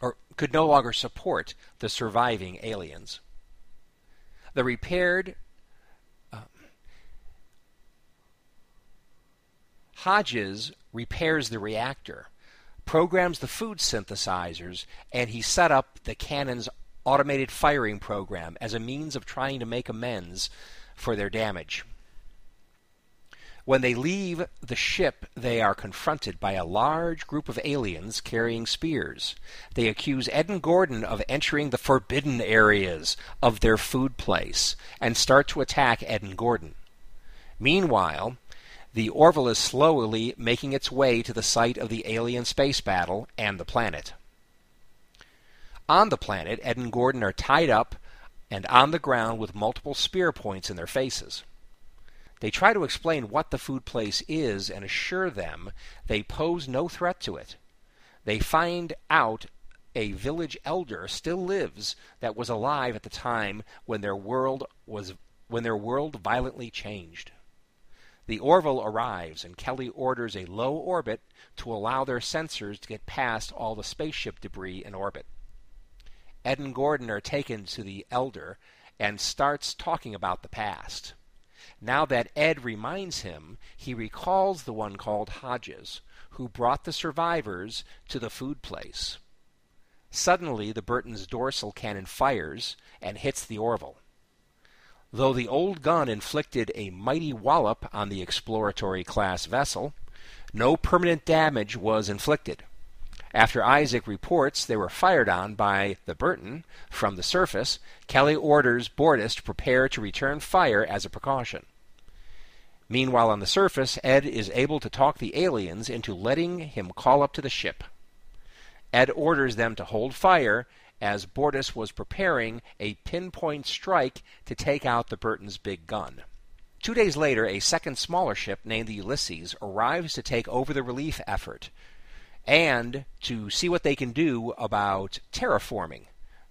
or could no longer support the surviving aliens. The repaired uh, Hodges repairs the reactor programs the food synthesizers, and he set up the cannon's automated firing program as a means of trying to make amends for their damage. When they leave the ship, they are confronted by a large group of aliens carrying spears. They accuse Ed and Gordon of entering the forbidden areas of their food place and start to attack Ed and Gordon. Meanwhile, the Orville is slowly making its way to the site of the alien space battle and the planet. On the planet, Ed and Gordon are tied up and on the ground with multiple spear points in their faces. They try to explain what the food place is and assure them they pose no threat to it. They find out a village elder still lives that was alive at the time when their world was when their world violently changed. The Orville arrives, and Kelly orders a low orbit to allow their sensors to get past all the spaceship debris in orbit. Ed and Gordon are taken to the Elder and starts talking about the past. Now that Ed reminds him, he recalls the one called Hodges, who brought the survivors to the food place. Suddenly, the Burton's dorsal cannon fires and hits the Orville. Though the old gun inflicted a mighty wallop on the exploratory class vessel, No permanent damage was inflicted. After Isaac reports they were fired on by the Burton from the surface, Kelly orders Bortus to prepare to return fire as a precaution. Meanwhile, on the surface, Ed is able to talk the aliens into letting him call up to the ship. Ed orders them to hold fire as Bortus was preparing a pinpoint strike to take out the Burton's big gun. Two days later, a second smaller ship named the Ulysses arrives to take over the relief effort and to see what they can do about terraforming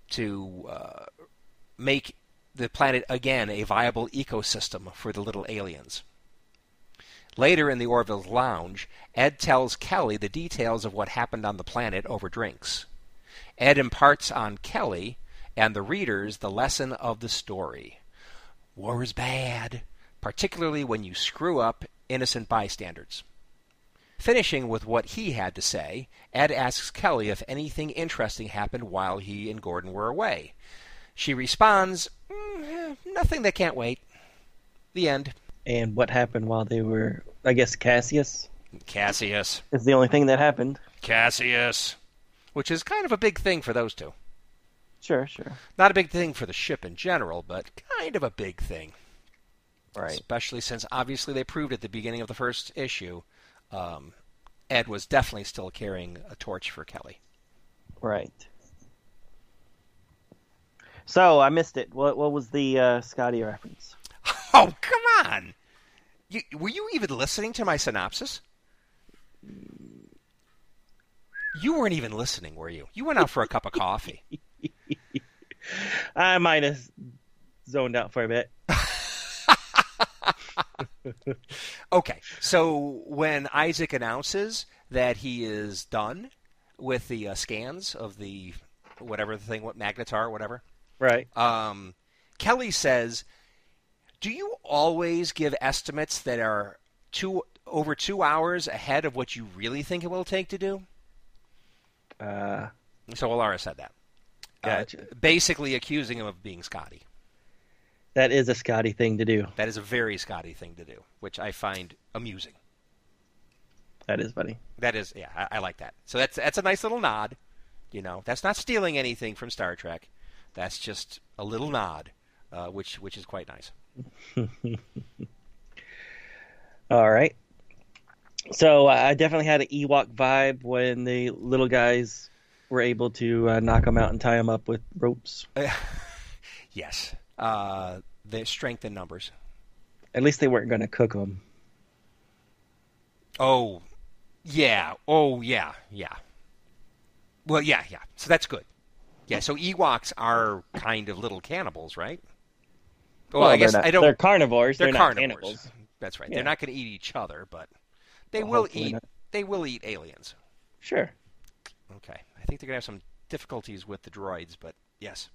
to uh, make the planet again a viable ecosystem for the little aliens. Later in the Orville's lounge, Ed tells Kelly the details of what happened on the planet over drinks. Ed imparts on Kelly and the readers the lesson of the story. War is bad, particularly when you screw up innocent bystanders. Finishing with what he had to say, Ed asks Kelly if anything interesting happened while he and Gordon were away. She responds, mm, Nothing that can't wait. The end. And what happened while they were, I guess, Cassius Cassius. is the only thing that happened. Cassius. Which is kind of a big thing for those two. Sure, sure. Not a big thing for the ship in general, but kind of a big thing. Right. Especially since obviously they proved at the beginning of the first issue um, Ed was definitely still carrying a torch for Kelly. Right. So I missed it. What what was the uh, Scotty reference? (laughs) Oh, come on! You, were you even listening to my synopsis? You weren't even listening, were you? You went out for a cup of coffee. (laughs) I might have zoned out for a bit. (laughs) Okay, so when Isaac announces that he is done with the uh, scans of the whatever the thing, what magnetar, whatever, Right. um, Kelly says, "Do you always give estimates that are two over two hours ahead of what you really think it will take to do?" Uh, So Alara said that, Gotcha. uh, basically accusing him of being Scotty. that is a Scotty thing to do. That is a very Scotty thing to do, which I find amusing. That is funny. That is, yeah, I, I like that. So that's that's a nice little nod. You know, that's not stealing anything from Star Trek. That's just a little nod, uh, which which is quite nice. (laughs) All right. So uh, I definitely had an Ewok vibe when the little guys were able to uh, knock them out and tie them up with ropes. (laughs) Yes, uh, the strength in numbers. At least they weren't going to cook them. Oh, yeah. Oh, yeah. Yeah. Well, yeah, yeah. So that's good. Yeah. So Ewoks are kind of little cannibals, right? Well, I guess not, I don't. They're carnivores. They're, They're, carnivores. That's right. Yeah. They're not going to eat each other, but they Well, will eat. not. They will eat aliens. Sure. Okay. I think they're going to have some difficulties with the droids, but yes,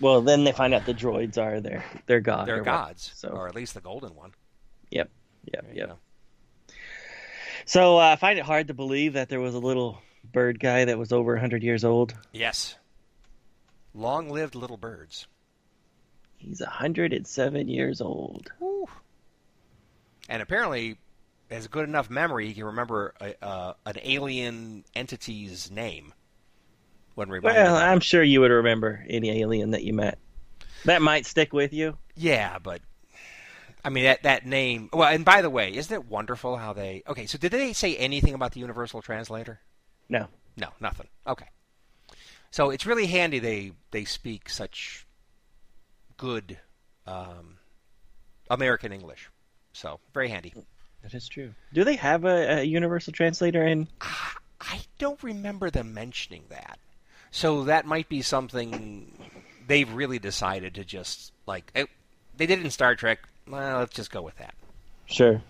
Well, then they find out the droids are their their god. they're or what. gods, So or at least the golden one. yep, yep, There yep. So uh, I find it hard to believe that there was a little bird guy that was over 100 years old. Yes. Long lived little birds. He's 107 years old. Woo. And apparently has good enough memory he can remember a, uh, an alien entity's name when reminded. Well. I'm sure you would remember any alien that you met. That might stick with you. Yeah, but I mean that that name. Well, and by the way, isn't it wonderful how they? Okay, so did they say anything about the universal translator? No. No, nothing. Okay. So it's really handy they they speak such good um, American English. So very handy. That is true. Do they have a, a universal translator in? I don't remember them mentioning that. So that might be something they've really decided to just like eh, they did it in Star Trek. Well, let's just go with that. Sure.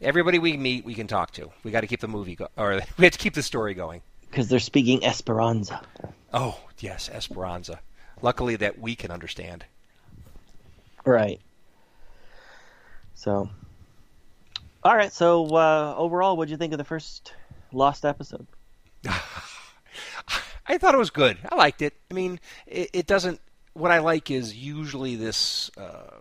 Everybody we meet, we can talk to. We got to keep the movie go- or (laughs) we have to keep the story going. Because they're speaking Esperanza. Oh yes, Esperanza. Luckily that we can understand. Right. So. All right. So uh, overall, what'd you think of the first Lost episode? (sighs) I thought it was good. I liked it. I mean, it, it doesn't. What I like is usually this. Uh,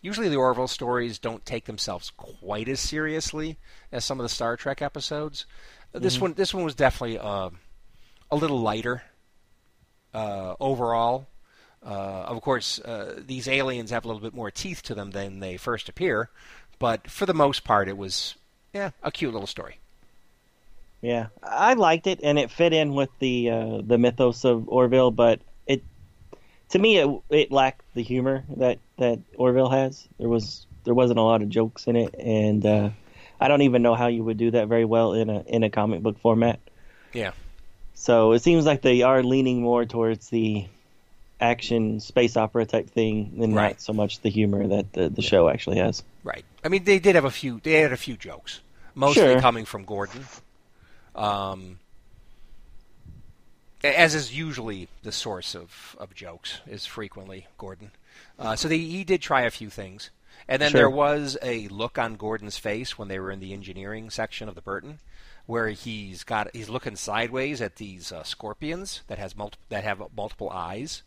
usually the Orville stories don't take themselves quite as seriously as some of the Star Trek episodes. This Mm-hmm. one, this one was definitely uh, a little lighter uh, overall. Uh, of course, uh, these aliens have a little bit more teeth to them than they first appear, but for the most part, it was yeah a cute little story. Yeah, I liked it, and it fit in with the uh, the mythos of Orville. But it, to me, it it lacked the humor that that Orville has. There was there wasn't a lot of jokes in it, and uh, I don't even know how you would do that very well in a in a comic book format. Yeah. So it seems like they are leaning more towards the action space opera type thing than Right. not so much the humor that the, the show actually has. Right. I mean, they did have a few. They had a few jokes, mostly Sure. coming from Gordon. Um, as is usually the source of, of jokes, is frequently Gordon. Uh, so they, he did try a few things, and then Sure. there was a look on Gordon's face when they were in the engineering section of the Burton, where he's got he's looking sideways at these uh, scorpions that has multi- that have multiple eyes,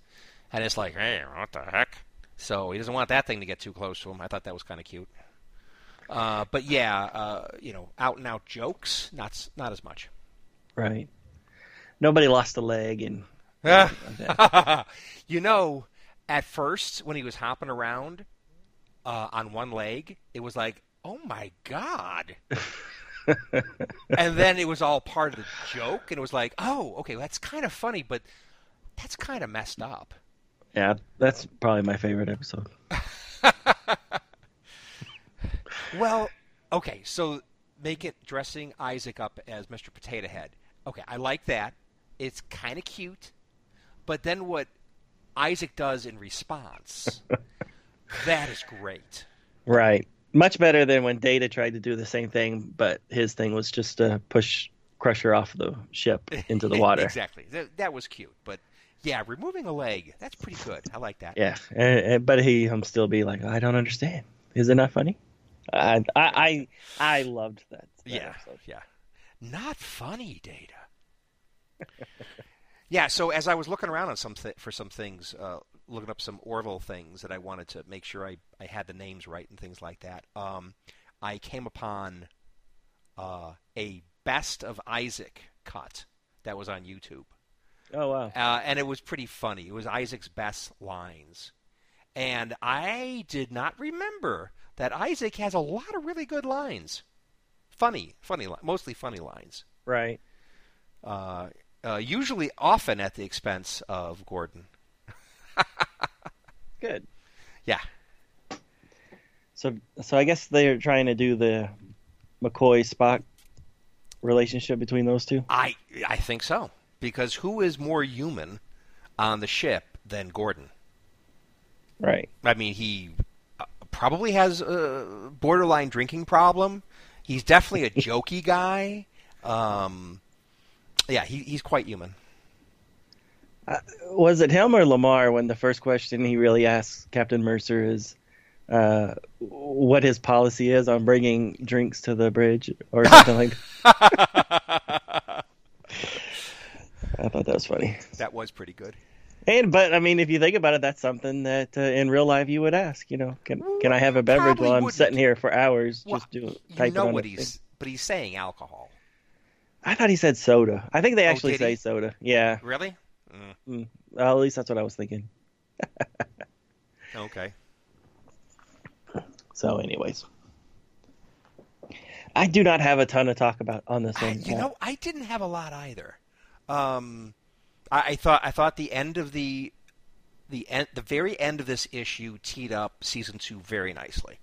and it's like, hey, what the heck? So he doesn't want that thing to get too close to him. I thought that was kind of cute. Uh, but yeah, uh, you know, out and out jokes, not not as much. Right. Nobody lost a leg, (laughs) and (laughs) you know, at first when he was hopping around uh, on one leg, it was like, oh my god. (laughs) and then it was all part of the joke, and it was like, oh, okay, well, that's kind of funny, but that's kind of messed up. Yeah, that's probably my favorite episode. (laughs) Well, okay, so make it dressing Isaac up as Mr. Potato Head. Okay, I like that. It's kind of cute, but then what Isaac does in response, (laughs) that is great. Right. Much better than when Data tried to do the same thing, but his thing was just to push Crusher off the ship into the (laughs) water. exactly. That, that was cute, but yeah, removing a leg, that's pretty good. I like that. Yeah, and, and- but he um still be like, I don't understand. Is it not funny? I I I, I loved that. that Yeah, episode. yeah. Not funny, Data. (laughs) yeah. So as I was looking around on some th- for some things, uh, looking up some Orville things that I wanted to make sure I, I had the names right and things like that, um, I came upon uh, a best of Isaac cut that was on YouTube, Oh wow. uh, and it was pretty funny. It was Isaac's best lines, and I did not remember that Isaac has a lot of really good lines. Funny, funny, mostly funny lines. Right. Uh, uh, usually, often at the expense of Gordon. (laughs) Good. Yeah, So so I guess they're trying to do the McCoy Spock relationship between those two. I I think so because who is more human on the ship than Gordon? Right. I mean, he uh, probably has a borderline drinking problem. He's definitely a (laughs) jokey guy. Um, yeah, he, he's quite human. Was it him or Lamar when the first question he really asks Captain Mercer is uh, what his policy is on bringing drinks to the bridge or something like (laughs) (laughs) that? I thought that was funny. That was pretty good. And but I mean, if you think about it, that's something that uh, in real life you would ask. You know, can can I have a beverage Probably while I'm wouldn't. sitting here for hours Well, just do you typing know on what he's, thing? but he's saying alcohol. I thought he said soda. I think they actually Oh, he? say soda. Yeah. Really? Mm. Well, at least that's what I was thinking. (laughs) Okay. So, anyways, I do not have a ton to talk about on this I, one. you know, I didn't have a lot either. Um, I, I thought I thought the end of the the end, the very end of this issue teed up season two very nicely.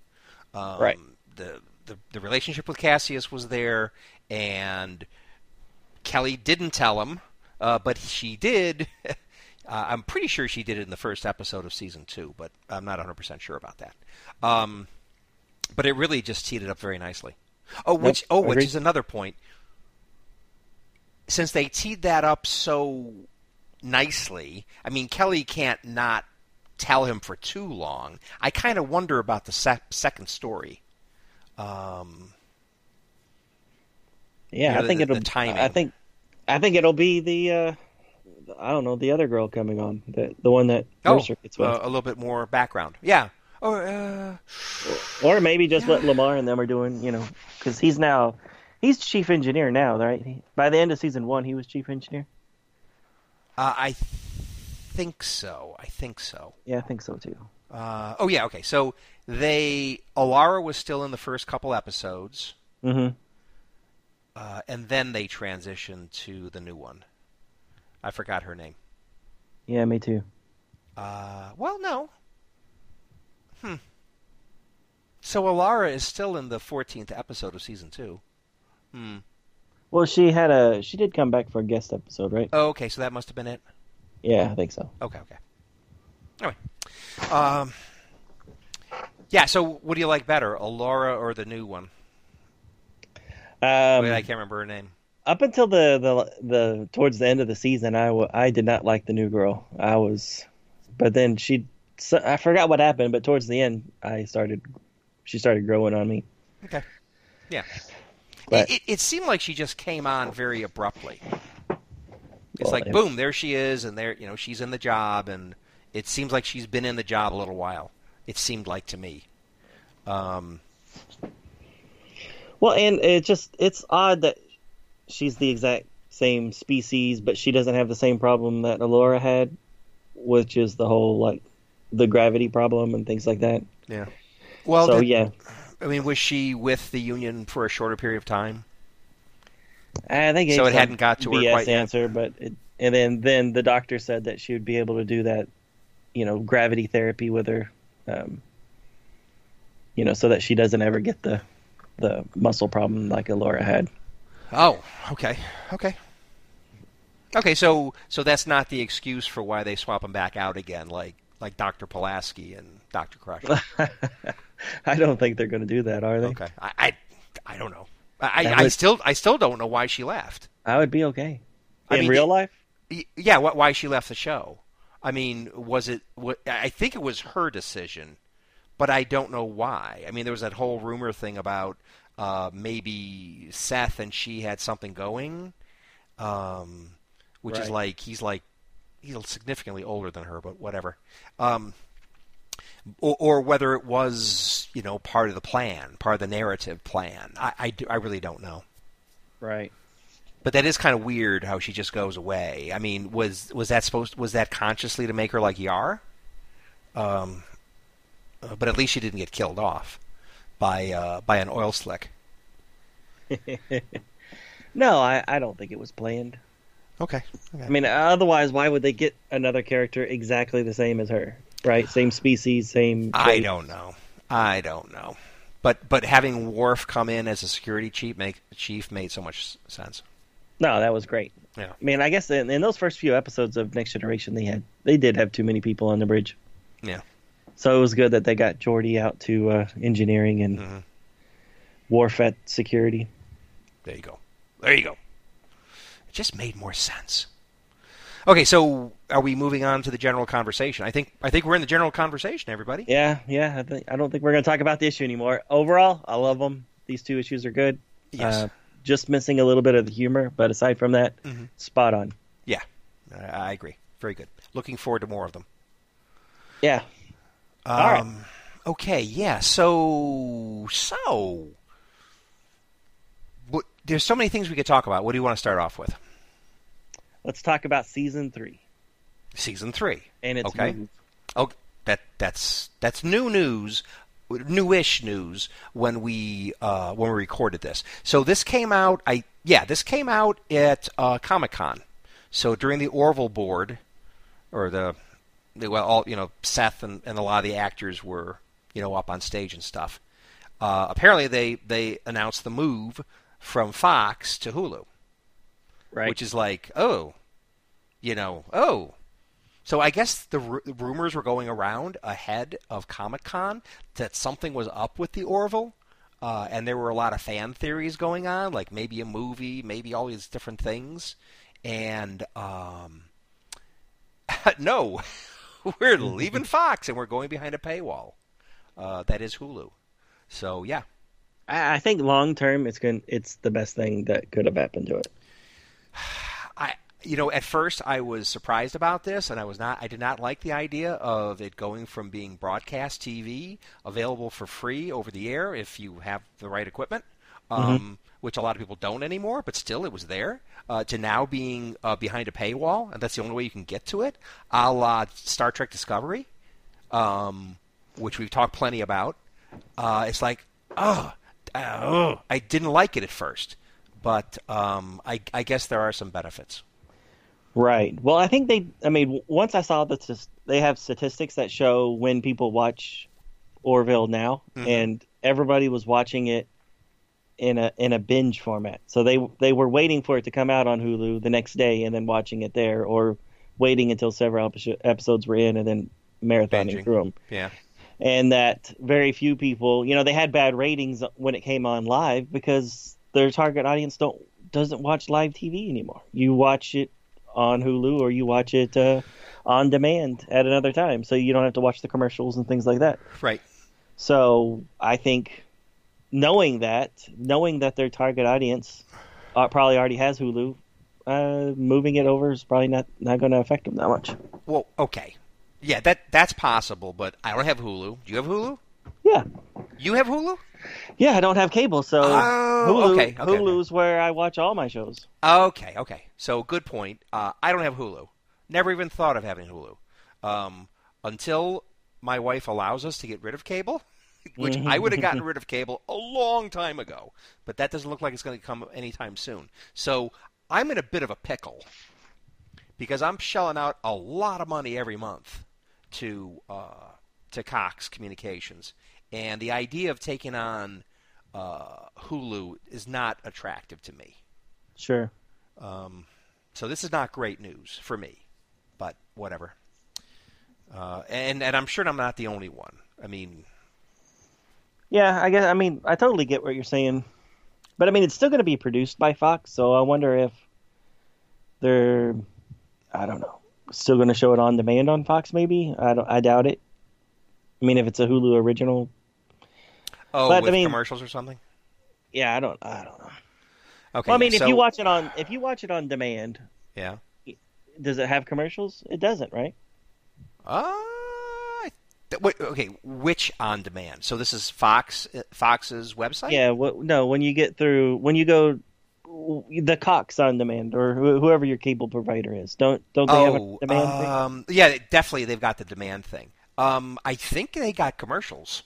Um, Right. The, the the relationship with Cassius was there, and Kelly didn't tell him, uh, but she did. (laughs) uh, I'm pretty sure she did it in the first episode of season two, but I'm not 100 percent sure about that. Um, but it really just teed it up very nicely. Oh, which oh, which is another point. Since they teed that up so nicely, I mean Kelly can't not tell him for too long. I kind of wonder about the sec- second story. Um, yeah, you know, I think the- it'll. the timing. I think, I think it'll be the. Uh, I don't know the other girl coming on, the the one that oh, Mercer gets with. uh, a little bit more background. Yeah, Or uh, Or maybe just what Lamar and them are doing, you know, because he's now he's chief engineer now, right? By the end of season one, he was chief engineer. uh, I think so. I think so. Yeah, I think so too. Uh, oh yeah, okay. So they Alara was still in the first couple episodes, hmm uh, and then they transitioned to the new one. I forgot her name. Yeah, me too. Uh, well, no. Hmm. So Alara is still in the 14th episode of season two. Hmm. Well, she had a she did come back for a guest episode, right? Oh, okay. So that must have been it. Yeah, I think so. Okay, okay. Anyway, um, yeah. So, what do you like better, Alara or the new one? Um, Wait, I can't remember her name. up until the, the the towards the end of the season, I, w- I did not like the new girl. I was, but then she so, I forgot what happened, but towards the end, I started she started growing on me. Okay. Yeah. But- it, it, seemed like she just came on very abruptly. It's Well, like boom, there she is, and there, you know, she's in the job, and it seems like she's been in the job a little while. It seemed like to me. Um, Well, and it just it's odd that she's the exact same species, but she doesn't have the same problem that Alara had, which is the whole like the gravity problem and things like that. yeah. Well, so did- yeah, I mean, was she with the union for a shorter period of time? I think So it hadn't got to her BS quite yet? answer, but it, and then then the doctor said that she would be able to do that, you know, gravity therapy with her, um, you know, so that she doesn't ever get the the muscle problem like Alara had. Oh, okay, okay, okay. So, so that's not the excuse for why they swap them back out again, like like Doctor Pulaski and Doctor Crush. (laughs) (laughs) I don't think they're going to do that, are they? Okay, I, I, I don't know. I, I would- still, I still don't know why she left. I would be okay. I In mean, real life, Yeah, wh- why she left the show? I mean, was it? wa- I think it was her decision, but I don't know why. I mean, there was that whole rumor thing about uh, maybe Seth and she had something going, um, which is like he's like he's significantly older than her, but whatever. Um, or, or whether it was you know part of the plan, part of the narrative plan. I, I, I really don't know. right? But that is kind of weird how she just goes away. I mean, was was that supposed was that consciously to make her like Yar? Um, uh, but at least she didn't get killed off by uh, by an oil slick. (laughs) no, I, I don't think it was planned. Okay. okay. I mean, otherwise, why would they get another character exactly the same as her? Right? Same species, same. I don't know. I don't know. But but having Worf come in as a security chief make chief made so much sense. No, that was great. Yeah. I mean, I guess in, in those first few episodes of Next Generation, they had they did have too many people on the bridge. Yeah. So it was good that they got Geordi out to uh, engineering and Mhm. Worf at security. There you go. There you go. It just made more sense. Okay, so are we moving on to the general conversation? I think I think we're in the general conversation, everybody. Yeah, yeah. I, think, I don't think we're going to talk about the issue anymore. Overall, I love them. These two issues are good. Yes. Uh, just missing a little bit of the humor, but aside from that, Mhm. spot on. Yeah, I I agree. Very good. Looking forward to more of them. Yeah. Um, All right. Okay, yeah. So, so, what, there's so many things we could talk about. What do you want to start off with? Let's talk about season three Season three. and its Okay. Oh, that that's that's new news, newish news when we uh, when we recorded this. So this came out. I yeah, this came out at uh, Comic Con. So during the Orville board, or the, the well, all you know, Seth and, and a lot of the actors were you know up on stage and stuff. Uh, apparently, they they announced the move from Fox to Hulu Right. which is like, oh, you know, oh. So I guess the, the rumors were going around ahead of Comic Con that something was up with the Orville, uh, and there were a lot of fan theories going on, like maybe a movie, maybe all these different things, and um, (laughs) no, (laughs) we're leaving (laughs) Fox and we're going behind a paywall. Uh, that is Hulu. So yeah, I, I think long term, it's going. It's the best thing that could have happened to it. I you know, at first I was surprised about this, and I was not. I did not like the idea of it going from being broadcast TV, available for free over the air if you have the right equipment, um, mm-hmm. which a lot of people don't anymore. But still, it was there. Uh, to now being uh, behind a paywall, and that's the only way you can get to it, a la Star Trek Discovery, um, which we've talked plenty about. Uh, it's like, oh, oh, I didn't like it at first, but um, I, I guess there are some benefits. Right. Well, I think they. I mean, once I saw that they have statistics that show when people watch Orville now, mm-hmm. and everybody was watching it in a in a binge format. So they they were waiting for it to come out on Hulu the next day and then watching it there, or waiting until several episodes were in and then marathoning Binging. through them. Yeah. And that very few people, you know, they had bad ratings when it came on live because their target audience don't doesn't watch live TV anymore. You watch it on Hulu or you watch it uh, on demand at another time, so you don't have to watch the commercials and things like that. Right. So I think knowing that, knowing that their target audience uh, probably already has Hulu, uh, moving it over is probably not not going to affect them that much. Well, okay, yeah, that that's possible, but I don't have Hulu. Do you have Hulu? Yeah. You have Hulu? Yeah, I don't have cable, so oh, Hulu, okay, okay, Hulu's where I watch all my shows. Okay, okay. So good point. Uh, I don't have Hulu. Never even thought of having Hulu um, until my wife allows us to get rid of cable, (laughs) which I would have gotten (laughs) rid of cable a long time ago. But that doesn't look like it's going to come anytime soon. So I'm in a bit of a pickle because I'm shelling out a lot of money every month to uh, to Cox Communications and the idea of taking on uh, Hulu is not attractive to me. Sure. Um, so this is not great news for me, but whatever. Uh, and and I'm sure I'm not the only one. I mean, yeah, I guess. I mean, I totally get what you're saying, but I mean, it's still going to be produced by Fox, so I wonder if they're, I don't know, still going to show it on demand on Fox. Maybe I don't. I doubt it. I mean, if it's a Hulu original, Oh, but, with I mean, commercials or something. Yeah, I don't. I don't know. Okay. Well, I mean, yeah, if you watch it on if you watch it on demand, yeah, does it have commercials? It doesn't, right? Uh, wait, okay. Which on demand? So this is Fox Fox's website. Yeah. Well, no, when you get through, when you go the Cox on demand or whoever your cable provider is. Don't don't they oh, have a demand um, thing? Yeah, definitely they've got the demand thing. Um, I think they got commercials.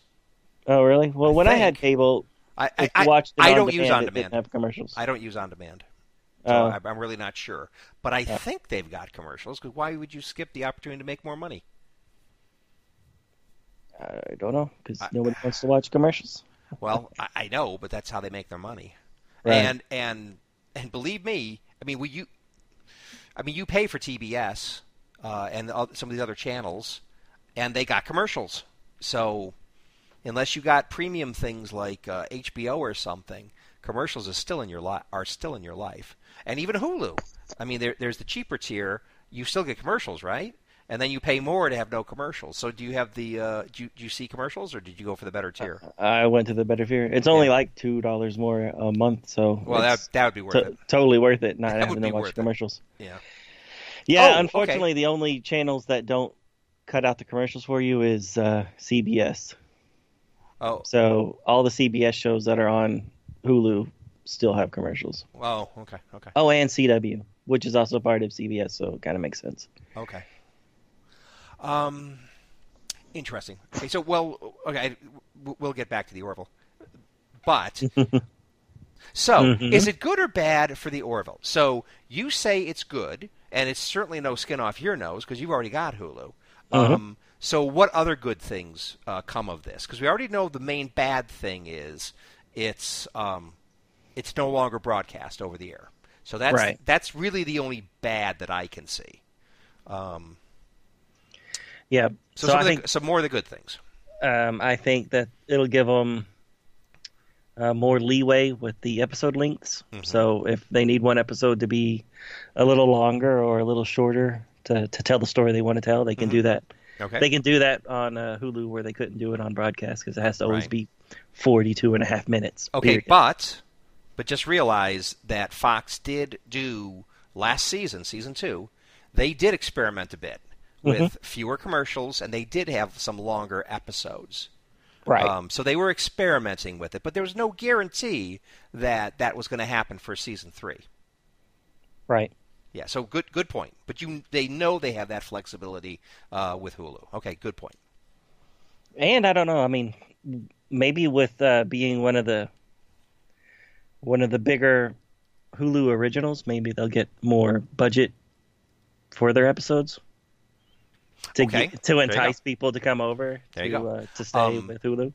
Oh, really? Well, I when think. I had cable, I, I, I watched I don't use on demand. have commercials. I don't use on demand. So oh. I'm really not sure, but I yeah. think they've got commercials. Because why would you skip the opportunity to make more money? I don't know because nobody (sighs) wants to watch commercials. well, I, I, know, but that's how they make their money. Right. And and and believe me, I mean, you, I mean, you pay for TBS uh, and some of these other channels, and they got commercials. So unless you got premium things like uh, HBO or something, commercials is still in your li- are still in your life. And even Hulu. I mean, there, there's the cheaper tier. You still get commercials, right? And then you pay more to have no commercials. So do you have the? Uh, do, you, do you see commercials, or did you go for the better tier? I went to the better tier. It's only yeah. like two dollars more a month, so well, that that would be worth it. Totally worth it. Not (laughs) having to watch commercials. It. Yeah. Yeah. Oh, unfortunately, okay. the only channels that don't cut out the commercials for you is uh, CBS. Oh. So all the CBS shows that are on Hulu still have commercials. Oh, okay, okay. Oh, and CW, which is also part of CBS, so it kind of makes sense. Okay. Um, interesting. Okay, so well, okay, we'll get back to the Orville, but (laughs) so mm-hmm. is it good or bad for the Orville? So you say it's good, and it's certainly no skin off your nose because you've already got Hulu. Mm-hmm. Um, so, what other good things uh, come of this? Because we already know the main bad thing is it's um, it's no longer broadcast over the air. So that's right. that's really the only bad that I can see. Um, yeah. So, so some, think, the, some more of the good things. Um, I think that it'll give them uh, more leeway with the episode lengths. Mm-hmm. So if they need one episode to be a little longer or a little shorter to, to tell the story they want to tell, they can mm-hmm. do that. Okay. They can do that on uh, Hulu where they couldn't do it on broadcast because it has to always right. be 42 and a half minutes. Okay, period. but but just realize that Fox did do last season, season two, they did experiment a bit with fewer commercials, and they did have some longer episodes. Right. Um, so they were experimenting with it, but there was no guarantee that that was going to happen for season three. right. Yeah. So good, good point. But you, they know they have that flexibility uh, with Hulu. Okay, good point. And I don't know. I mean, maybe with uh, being one of the one of the bigger Hulu originals, maybe they'll get more budget for their episodes to Okay. get, to entice people to come over There to. Uh, to stay Um, with Hulu.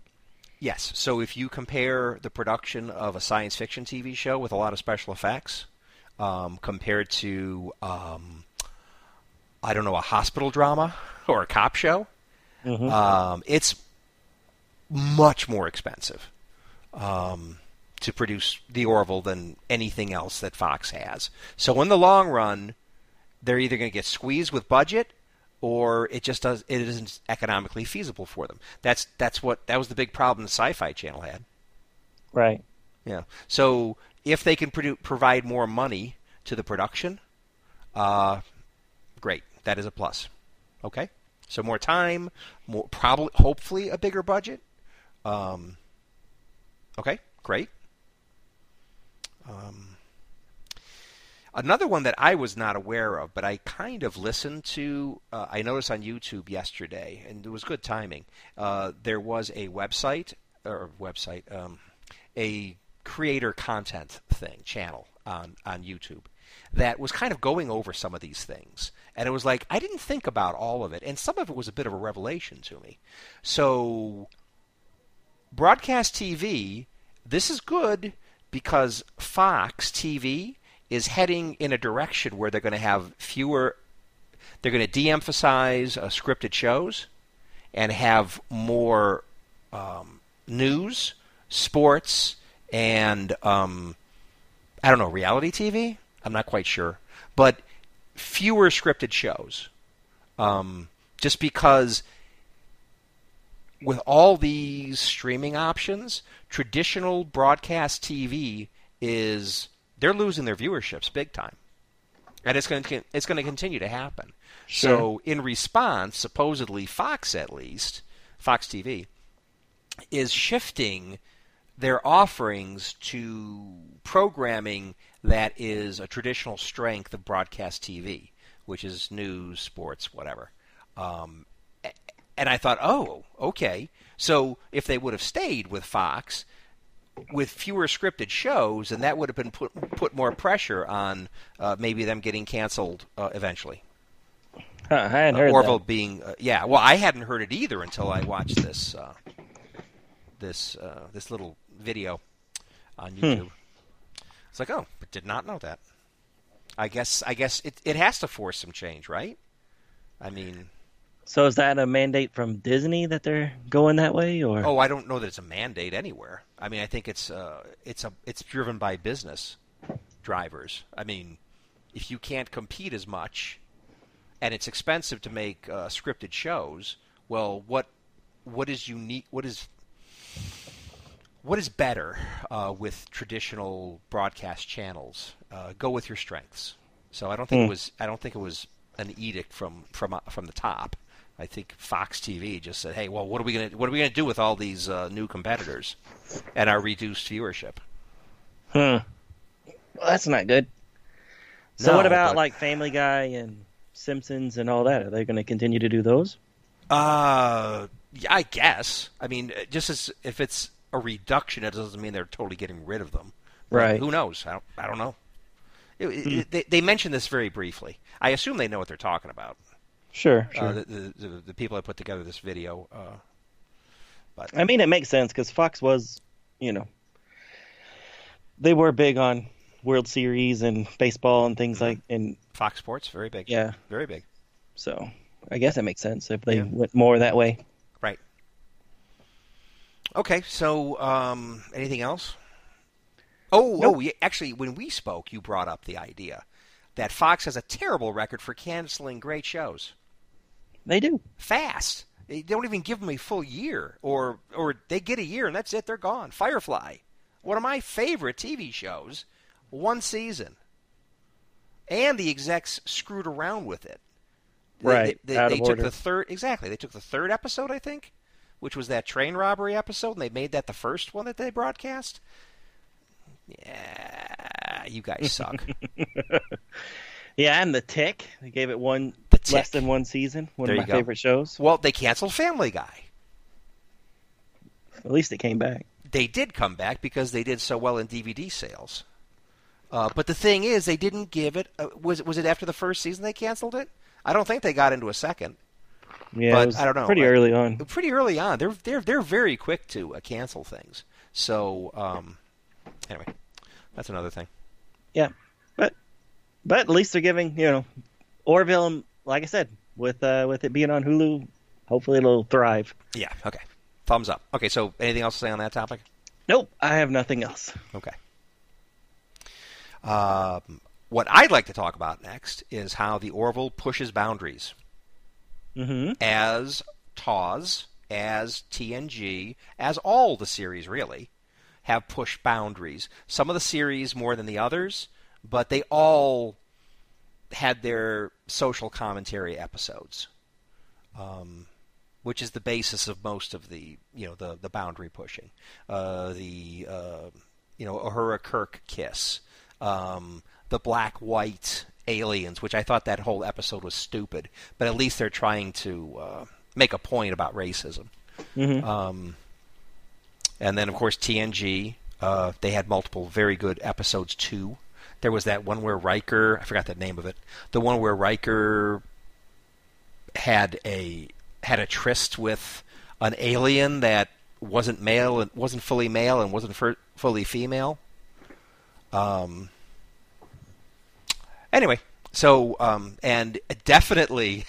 Yes. So if you compare the production of a science fiction TV show with a lot of special effects um, compared to, um, I don't know, a hospital drama or a cop show, Mhm. um, it's much more expensive um, to produce the Orville than anything else that Fox has. So in the long run, they're either going to get squeezed with budget or it just does it isn't economically feasible for them. That's that's what that was the big problem the Sci-Fi Channel had. right. Yeah. So if they can produ- provide more money to the production, uh, great. That is a plus. Okay. So more time, more probably, hopefully, a bigger budget. Um, okay, great. Um, another one that I was not aware of, but I kind of listened to. Uh, I noticed on YouTube yesterday, and it was good timing. Uh, there was a website or website, um, a creator content thing channel on on YouTube that was kind of going over some of these things. And it was like I didn't think about all of it, and some of it was a bit of a revelation to me. So broadcast TV, this is good because Fox TV is heading in a direction where they're going to have fewer they're going to de-emphasize uh, scripted shows and have more um, news, sports, and um, I don't know reality TV. I'm not quite sure, but fewer scripted shows. Um, just because with all these streaming options, traditional broadcast TV is they're losing their viewerships big time, and it's going to it's going to continue to happen. So, in response, supposedly Fox, at least Fox TV, is shifting their offerings to programming that is a traditional strength of broadcast TV, which is news, sports, whatever. Um, and I thought, oh, okay. So if they would have stayed with Fox with fewer scripted shows, then that would have been put put more pressure on uh, maybe them getting canceled uh, eventually. Huh, I hadn't heard Orville that. being uh, yeah. Well, I hadn't heard it either until I watched this uh, this uh, this little video on YouTube. It's like, oh, but did not know that. I guess I guess it it has to force some change, right? I mean, So is that a mandate from Disney that they're going that way, or oh, I don't know that it's a mandate anywhere. I mean, I think it's uh, it's a it's driven by business drivers. I mean, if you can't compete as much, and it's expensive to make uh, scripted shows, well, what what is unique? What is what is better uh, with traditional broadcast channels? Uh, go with your strengths. So I don't think it Hmm. was I don't think it was an edict from from uh, from the top. I think Fox TV just said, "Hey, well, what are we gonna what are we gonna do with all these uh, new competitors and our reduced viewership?" Hmm. Well, that's not good. So No, what about but- like Family Guy and Simpsons and all that? Are they going to continue to do those? Uh, yeah, I guess. I mean, uh, just as if it's a reduction, it doesn't mean they're totally getting rid of them. But Right. Who knows? I don't. I don't know. It, it, they, they mentioned this very briefly. I assume they know what they're talking about. Sure, sure. Uh, the, the, the the people that put together this video. Uh, but I mean, it makes sense because Fox was, you know, they were big on World Series and baseball and things like, and Fox Sports, very big. yeah, Very big. so I guess it makes sense if they Yeah. went more that way. Okay. So, um, anything else? Oh, Nope. oh, yeah, actually, when we spoke, you brought up the idea that Fox has a terrible record for canceling great shows. They do. fast. They don't even give them a full year, or or they get a year and that's it. They're gone. Firefly, one of my favorite TV shows, one season, and the execs screwed around with it. Right, They, they, they took the third exactly. They took the third episode, I think, which was that train robbery episode, and they made that the first one that they broadcast. Yeah, you guys suck. (laughs) Yeah, and the Tick. They gave it one The less than one season. One There of my go. favorite shows. well, they canceled Family Guy. At least it came back. They did come back because they did so well in DVD sales. Uh, but the thing is, they didn't give it. Uh, was it was it after the first season they canceled it? I don't think they got into a second. Yeah, But I don't know. Pretty early on. Pretty early on, they're they're they're very quick to uh, cancel things. So um, anyway, that's another thing. Yeah, but but at least they're giving you know Orville. Like I said, with uh, with it being on Hulu, hopefully it'll thrive. Yeah. Okay. Thumbs up. Okay. So anything else to say on that topic? Nope, I have nothing else. Okay. Um, what I'd like to talk about next is how the Orville pushes boundaries. Mm-hmm. as TOS, as TNG, as all the series really, have pushed boundaries. Some of the series more than the others, but they all had their social commentary episodes, um, which is the basis of most of the you know the the boundary pushing. Uh, the uh, you know Uhura Kirk kiss, um, the black white aliens, which I thought that whole episode was stupid, but at least they're trying to uh, make a point about racism. Mhm. Um, and then of course TNG, uh, they had multiple very good episodes too. There was that one where Riker, I forgot the name of it, the one where Riker had a had a tryst with an alien that wasn't male and wasn't fully male and wasn't fully female. Um. Anyway, so um, and definitely,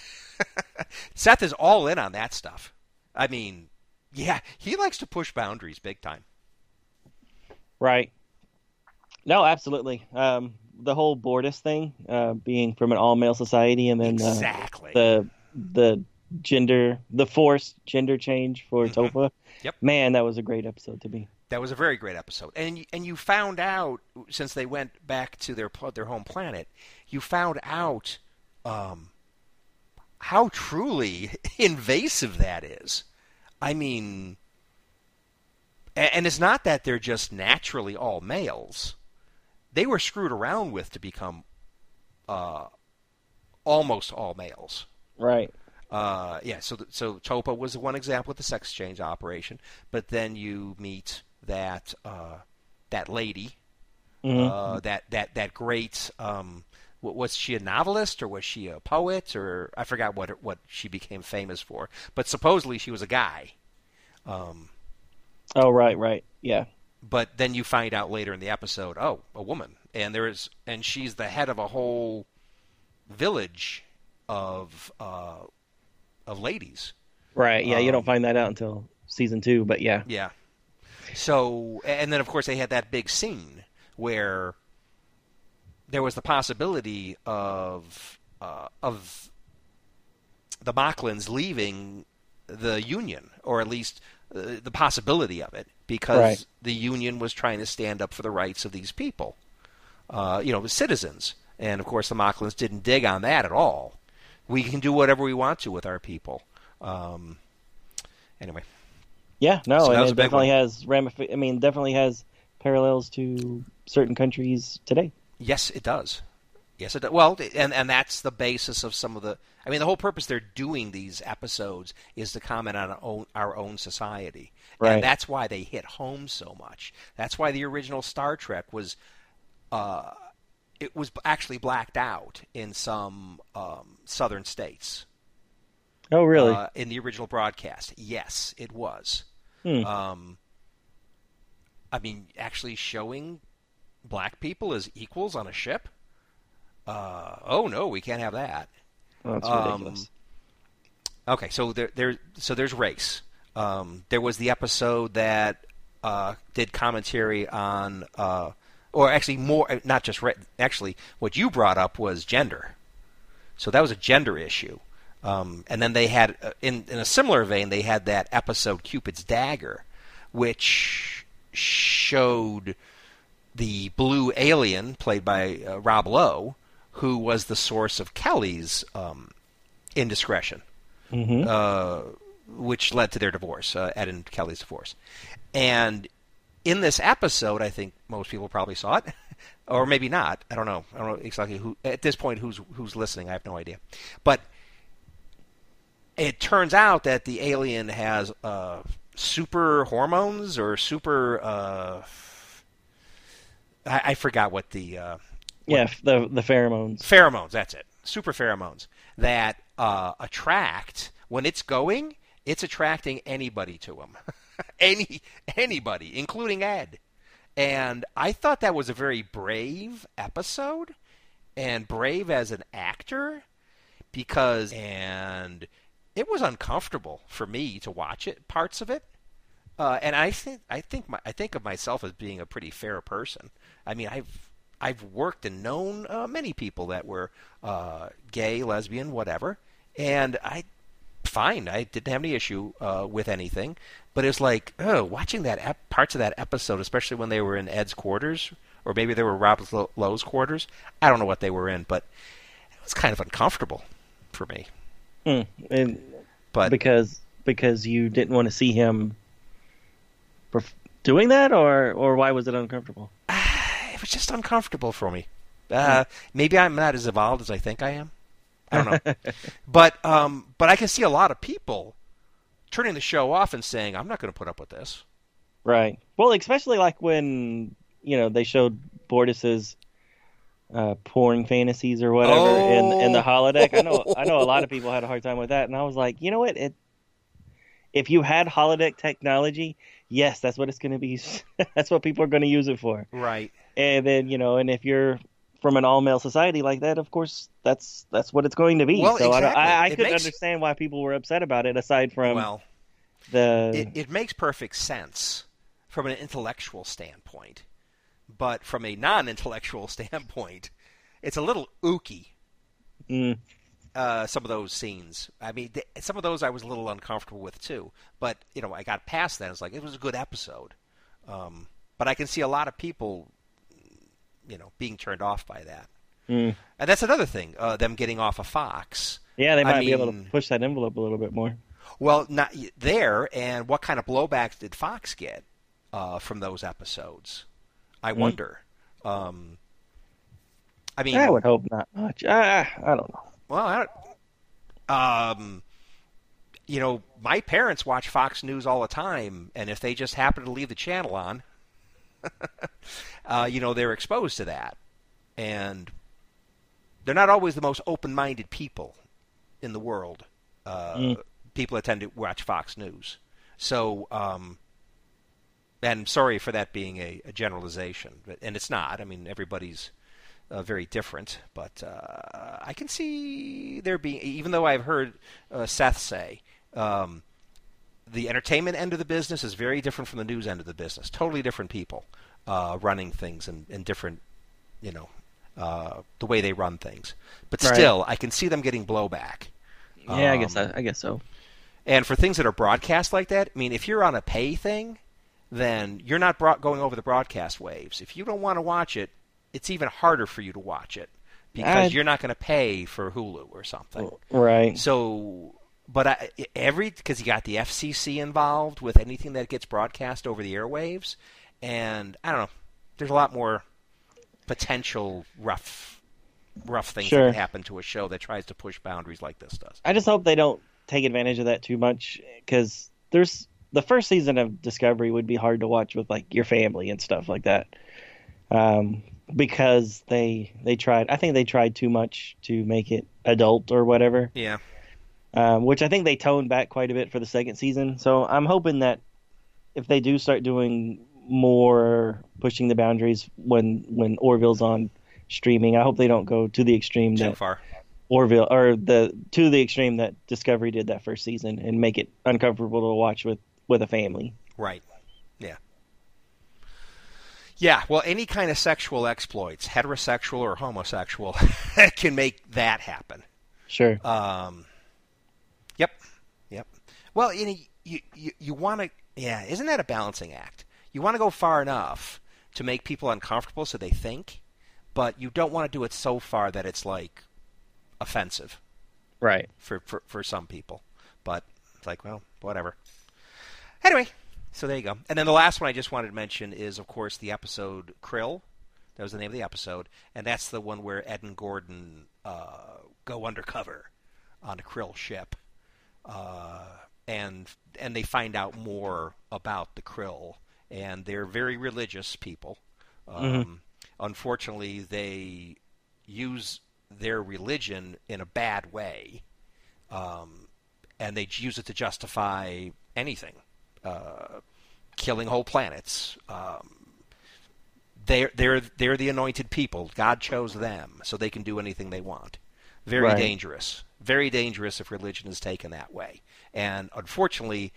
(laughs) Seth is all in on that stuff. I mean, yeah, he likes to push boundaries big time. Right. No, absolutely. Um, the whole Bortus thing, uh, being from an all male society, and then uh, exactly. the the gender, the forced gender change for Mhm. Topa. Yep. Man, that was a great episode to me. That was a very great episode, and you- and you found out since they went back to their their home planet, you found out um, how truly (laughs) invasive that is. I mean, and it's not that they're just naturally all males; they were screwed around with to become uh, almost all males. Right. Uh, yeah, so so Topa was one example with the sex change operation, but then you meet that uh, that lady, Mhm. uh, that that that great. Um, was she a novelist or was she a poet or I forgot what what she became famous for, but supposedly she was a guy. Um, oh, right, right. Yeah. but then you find out later in the episode, oh, a woman, and there is, and she's the head of a whole village of uh, of ladies. Right. Yeah. you Um, don't find that out until season two, but yeah. Yeah. So, and then of course they had that big scene where there was the possibility of uh, of the Moclans leaving the Union, or at least uh, the possibility of it, because Right. the Union was trying to stand up for the rights of these people, uh, you know, the citizens. And of course, the Moclans didn't dig on that at all. We can do whatever we want to with our people. Um, anyway. Yeah. No, So and it definitely has ramifi- I mean, definitely has parallels to certain countries today. Yes, it does. Yes, it does. Well, and and that's the basis of some of the. I mean, the whole purpose they're doing these episodes is to comment on our own, our own society, Right. and that's why they hit home so much. That's why the original Star Trek was, uh, it was actually blacked out in some um, southern states. Oh, really? Uh, in the original broadcast, yes, it was. Hmm. Um, I mean, actually showing black people as equals on a ship. Uh, oh no, we can't have that. oh, that's um, ridiculous. Okay, so there, there, so there's race. Um, there was the episode that uh, did commentary on, uh, or actually more, not just ra- actually, what you brought up was gender. So that was a gender issue. Um, and then they had, uh, in in a similar vein, they had that episode Cupid's Dagger, which showed the blue alien played by uh, Rob Lowe who was the source of Kelly's um, indiscretion, Mm-hmm. uh, which led to their divorce, uh, Ed and Kelly's divorce. And in this episode, I think most people probably saw it, (laughs) or maybe not. I don't know. I don't know exactly who. At this point, who's who's listening? I have no idea. But it turns out that the alien has uh, super hormones or super. Uh, I, I forgot what the uh, yeah, the the pheromones. pheromones. That's it. Super pheromones that uh, attract when it's going. It's attracting anybody to him, (laughs) any anybody, including Ed. And I thought that was a very brave episode, and brave as an actor, because and it was uncomfortable for me to watch it parts of it. Uh, and I think I think my, I think of myself as being a pretty fair person. I mean, I've I've worked and known uh, many people that were uh, gay, lesbian, whatever, and I fine. I didn't have any issue uh, with anything, but it's like oh, watching that ep- parts of that episode, especially when they were in Ed's quarters, or maybe they were Rob Lowe's quarters. I don't know what they were in, but it was kind of uncomfortable for me. Mm. And But because because you didn't want to see him perf- doing that, or or why was it uncomfortable? (sighs) it was just uncomfortable for me. Uh, maybe I'm not as evolved as I think I am. I don't know, (laughs) but um, but I can see a lot of people turning the show off and saying, "I'm not going to put up with this." Right. Well, especially like when you know they showed Bortus's uh, porn fantasies or whatever in in the Oh. holodeck. I know I know a lot of people had a hard time with that, and I was like, you know what? It if you had holodeck technology, yes, that's what it's going to be. (laughs) that's what people are going to use it for. Right. And then you know, and if you're from an all male society like that, of course, that's that's what it's going to be. Well, so I, exactly. I, I It could makes- understand why people were upset about it. Aside from well, the it, it makes perfect sense from an intellectual standpoint, but from a non-intellectual (laughs) standpoint, it's a little ooky. Mm, uh, some of those scenes. I mean, th- some of those I was a little uncomfortable with too. But you know, I got past that. It's like it was a good episode. Um, but I can see a lot of people, you know, being turned off by that. mm. And that's another thing. Uh, them getting off of Fox. yeah, they I might be able to push that envelope a little bit more. Well, not there. And what kind of blowbacks did Fox get uh, from those episodes? I wonder. Um, I mean, I would hope not much. I, I don't know. Well, I don't, um, you know, my parents watch Fox News all the time, and if they just happen to leave the channel on, (laughs) uh, you know, they're exposed to that, and they're not always the most open-minded people in the world. Uh, Mm. People that tend to watch Fox News, so. Um, and sorry for that being a, a generalization, but, and it's not. I mean, everybody's uh, very different, but uh, I can see there being, even though I've heard uh, Seth say, um, the entertainment end of the business is very different from the news end of the business. Totally different people uh, running things and, and different, you know, uh, the way they run things. But Right. still, I can see them getting blowback. Yeah, I guess Um, I, I guess so. And for things that are broadcast like that, I mean, if you're on a pay thing, then you're not bro- going over the broadcast waves. If you don't want to watch it, it's even harder for you to watch it because I- you're not going to pay for Hulu or something. Right. So, but I, every because you got the FCC involved with anything that gets broadcast over the airwaves, and I don't know. There's a lot more potential rough, rough things that Sure. can happen to a show that tries to push boundaries like this does. I just hope they don't take advantage of that too much because there's the first season of Discovery would be hard to watch with like your family and stuff like that. Um, because they they tried, I think they tried too much to make it adult or whatever. Yeah. um, which I think they toned back quite a bit for the second season. So I'm hoping that if they do start doing more pushing the boundaries when when Orville's on streaming, I hope they don't go to the extreme Too that far. Orville or the to the extreme that Discovery did that first season and make it uncomfortable to watch with with a family. Right. Yeah. Yeah, well, any kind of sexual exploits, heterosexual or homosexual, (laughs) can make that happen. Sure. Um, yep, yep. Well, you know, you you, you want to, yeah. Isn't that a balancing act? You want to go far enough to make people uncomfortable so they think, but you don't want to do it so far that it's like offensive Right. for for, for some people. But it's like, well, whatever. Anyway, so there you go. And then the last one I just wanted to mention is, of course, the episode Krill. That was the name of the episode, and that's the one where Ed and Gordon uh, go undercover on a Krill ship, uh, and and they find out more about the Krill, and they're very religious people. Um, Unfortunately, they use their religion in a bad way, um, and they use it to justify anything, uh, killing whole planets. Um, they're they're they're the anointed people. God chose them, so they can do anything they want. Very Right. dangerous. Very dangerous if religion is taken that way. And unfortunately,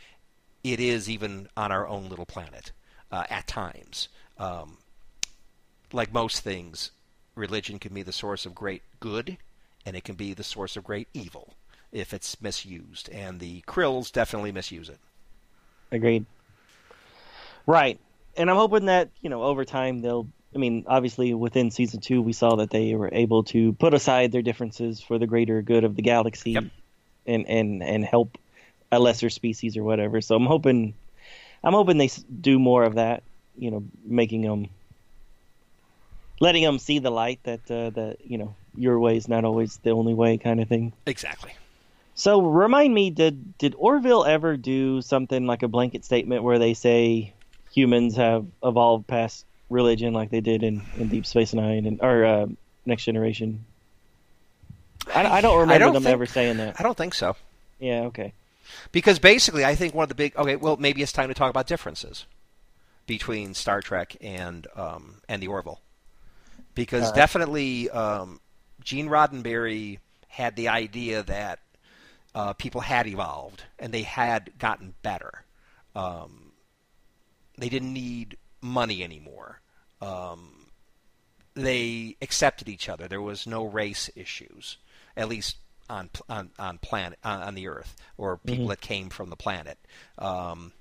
it is even on our own little planet uh, at times. Um, like most things, religion can be the source of great good, and it can be the source of great evil if it's misused. And the Krills definitely misuse it. Agreed. Right. And I'm hoping that, you know, over time they'll I mean, obviously within season 2 we saw that they were able to put aside their differences for the greater good of the galaxy Yep. and and and help a lesser species or whatever. So I'm hoping I'm hoping they do more of that, you know, making them letting them see the light that uh, that, you know, your way is not always the only way kind of thing. Exactly. So remind me, did did Orville ever do something like a blanket statement where they say humans have evolved past religion, like they did in, in Deep Space Nine and or uh, Next Generation? I, I don't remember don't them think- ever saying that. I don't think so. Yeah, okay. Because basically, I think one of the big okay, well, maybe it's time to talk about differences between Star Trek and um, and the Orville, because right. definitely um, Gene Roddenberry had the idea that uh, people had evolved and they had gotten better. Um, they didn't need money anymore. Um, they accepted each other. There was no race issues, at least on on on planet on, on the Earth or people that came from the planet. Um,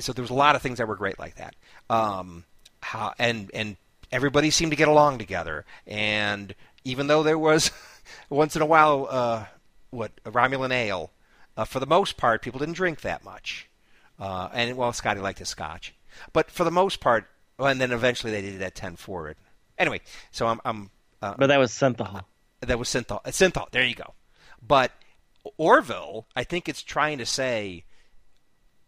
so there was a lot of things that were great like that. Um, how, and and everybody seemed to get along together. And even though there was (laughs) once in a while uh, what Romulan ale, uh, for the most part people didn't drink that much. Uh, and well, Scotty liked his scotch, but for the most part, well, and then eventually they did it at ten forward. Anyway, so I'm, I'm uh, But that was Synthehol. that was synthehol. uh, Synthehol. There you go. But Orville, I think it's trying to say,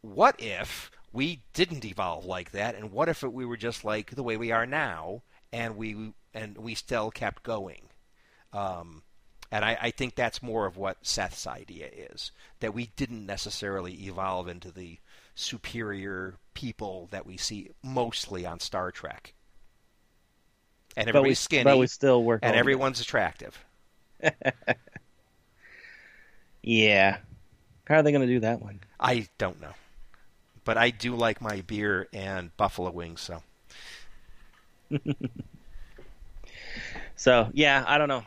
what if we didn't evolve like that, and what if it, we were just like the way we are now, and we and we still kept going. Um, and I, I think that's more of what Seth's idea is that we didn't necessarily evolve into the superior people that we see mostly on Star Trek. And But we, everybody's skinny, but we still work and everyone's attractive. (laughs) Yeah. How are they going to do that one? I don't know, but I do like my beer and buffalo wings. So (laughs) So yeah, I don't know.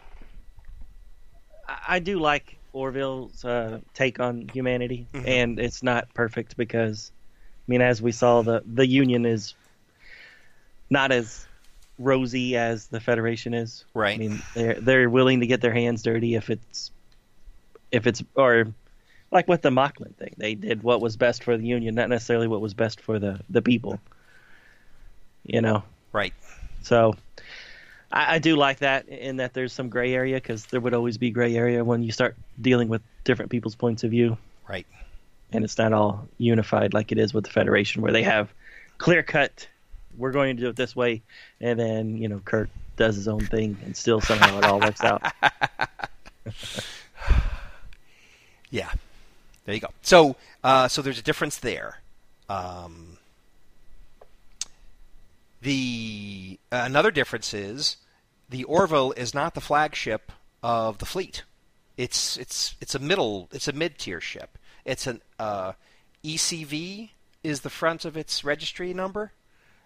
I, do like Orville's uh, take on humanity, Mhm. and it's not perfect because, I mean, as we saw, the the Union is not as rosy as the Federation is. right, I mean, they're they're willing to get their hands dirty if it's if it's or like with the Moclan thing, they did what was best for the Union, not necessarily what was best for the the people. You know. right, So I, I do like that in that there's some gray area because there would always be gray area when you start dealing with different people's points of view, right. and it's not all unified like it is with the Federation, where they have clear cut. We're going to do it this way, and then you know Kirk does his own thing, and still somehow it all works out. (laughs) Yeah, there you go. So, uh, so there's a difference there. Um, the uh, another difference is the Orville is not the flagship of the fleet. It's it's it's a middle it's a mid tier ship. It's an uh, ECV is the front of its registry number,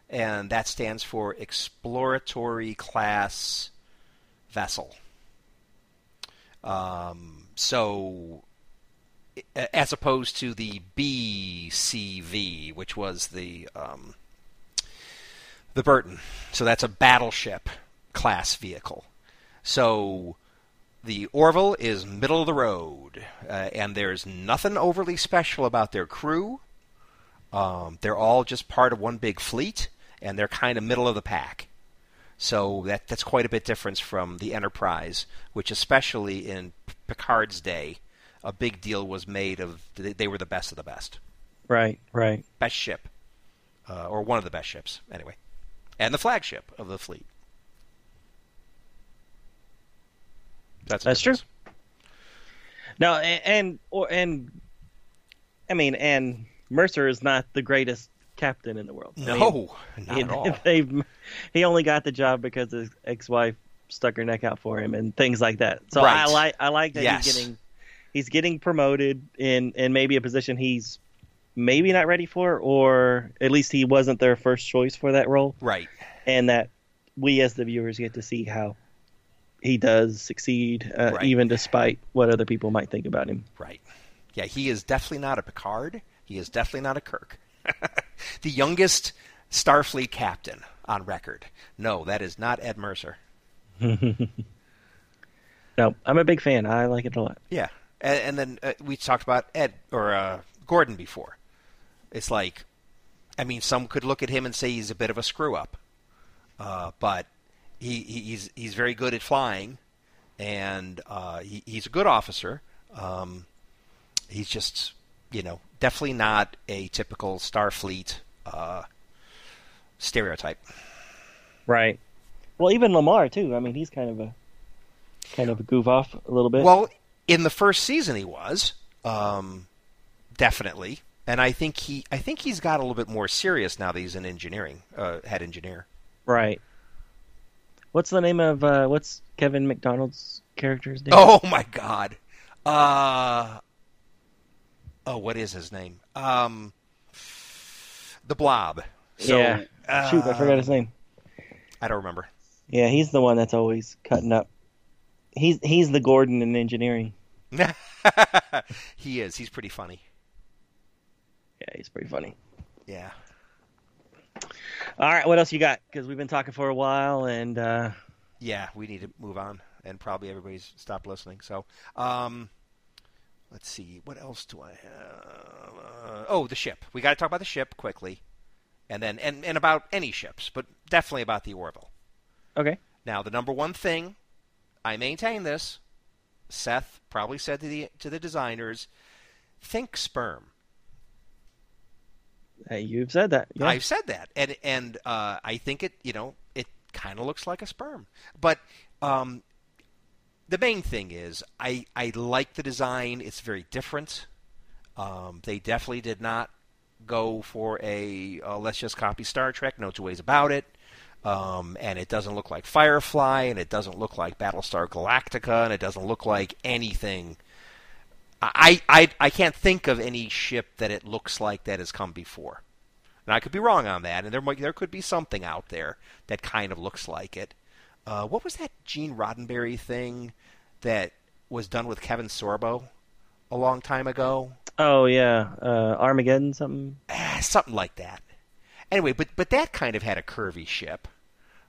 and that stands for Exploratory Class Vessel. Um, so as opposed to the BCV, which was the um, the Burton. So that's a battleship, class vehicle. So the Orville is middle of the road, uh, and there's nothing overly special about their crew. Um, they're all just part of one big fleet, and they're kind of middle of the pack. So that that's quite a bit different from the Enterprise, which especially in Picard's day, a big deal was made of they were the best of the best. Right, right. Best ship, uh, or one of the best ships, anyway, and the flagship of the fleet. That's that's true. No, and, and or and I mean, and Mercer is not the greatest captain in the world. No, I mean, not he, at all. (laughs) They, he only got the job because his ex-wife stuck her neck out for him and things like that. So Right. I like I like that Yes. he's getting he's getting promoted in in maybe a position he's maybe not ready for, or at least he wasn't their first choice for that role, Right. and that we as the viewers get to see how he does succeed, uh, Right. even despite what other people might think about him. Right. Yeah, he is definitely not a Picard. He is definitely not a Kirk. (laughs) the youngest Starfleet captain on record. No, that is not Ed Mercer. (laughs) No, I'm a big fan. I like it a lot. Yeah, and, and then uh, we talked about Ed or uh, Gordon before. It's like, I mean, some could look at him and say he's a bit of a screw up, uh, but he, he he's he's very good at flying, and uh, he, he's a good officer. Um, he's just, you know, definitely not a typical Starfleet uh, stereotype. Right. Well, even Lamar too. I mean, he's kind of a kind of a goof off a little bit. Well, in the first season, he was um, definitely, and I think he, I think he's got a little bit more serious now that he's an engineering uh, head engineer. right. What's the name of uh, what's Kevin McDonald's character's name? Oh my God! Uh, oh, what is his name? Um, the Blob. So, yeah. Shoot, I forgot his um, name. I don't remember. Yeah, he's the one that's always cutting up. He's he's the Gordon in engineering. (laughs) he is. He's pretty funny. Yeah, he's pretty funny. Yeah. All right, what else you got? Because we've been talking for a while, and uh, Yeah, we need to move on, and probably everybody's stopped listening. So, um, let's see, what else do I have? Uh, oh, the ship. We got to talk about the ship quickly, and then and, and about any ships, but definitely about the Orville. okay, Now, the number one thing, I maintain this. Seth probably said to the to the designers, think sperm. Hey, you've said that. Yeah. I've said that, and and uh, I think it you know it kind of looks like a sperm, but um, the main thing is I I like the design. It's very different. Um, they definitely did not go for a uh, let's just copy Star Trek. No two ways about it. Um, and it doesn't look like Firefly, and it doesn't look like Battlestar Galactica, and it doesn't look like anything. I, I I can't think of any ship that it looks like that has come before. And I could be wrong on that, and there might, there could be something out there that kind of looks like it. Uh, what was that Gene Roddenberry thing that was done with Kevin Sorbo a long time ago? oh yeah, uh, Armageddon something. Ah, something like that. Anyway, but but that kind of had a curvy ship.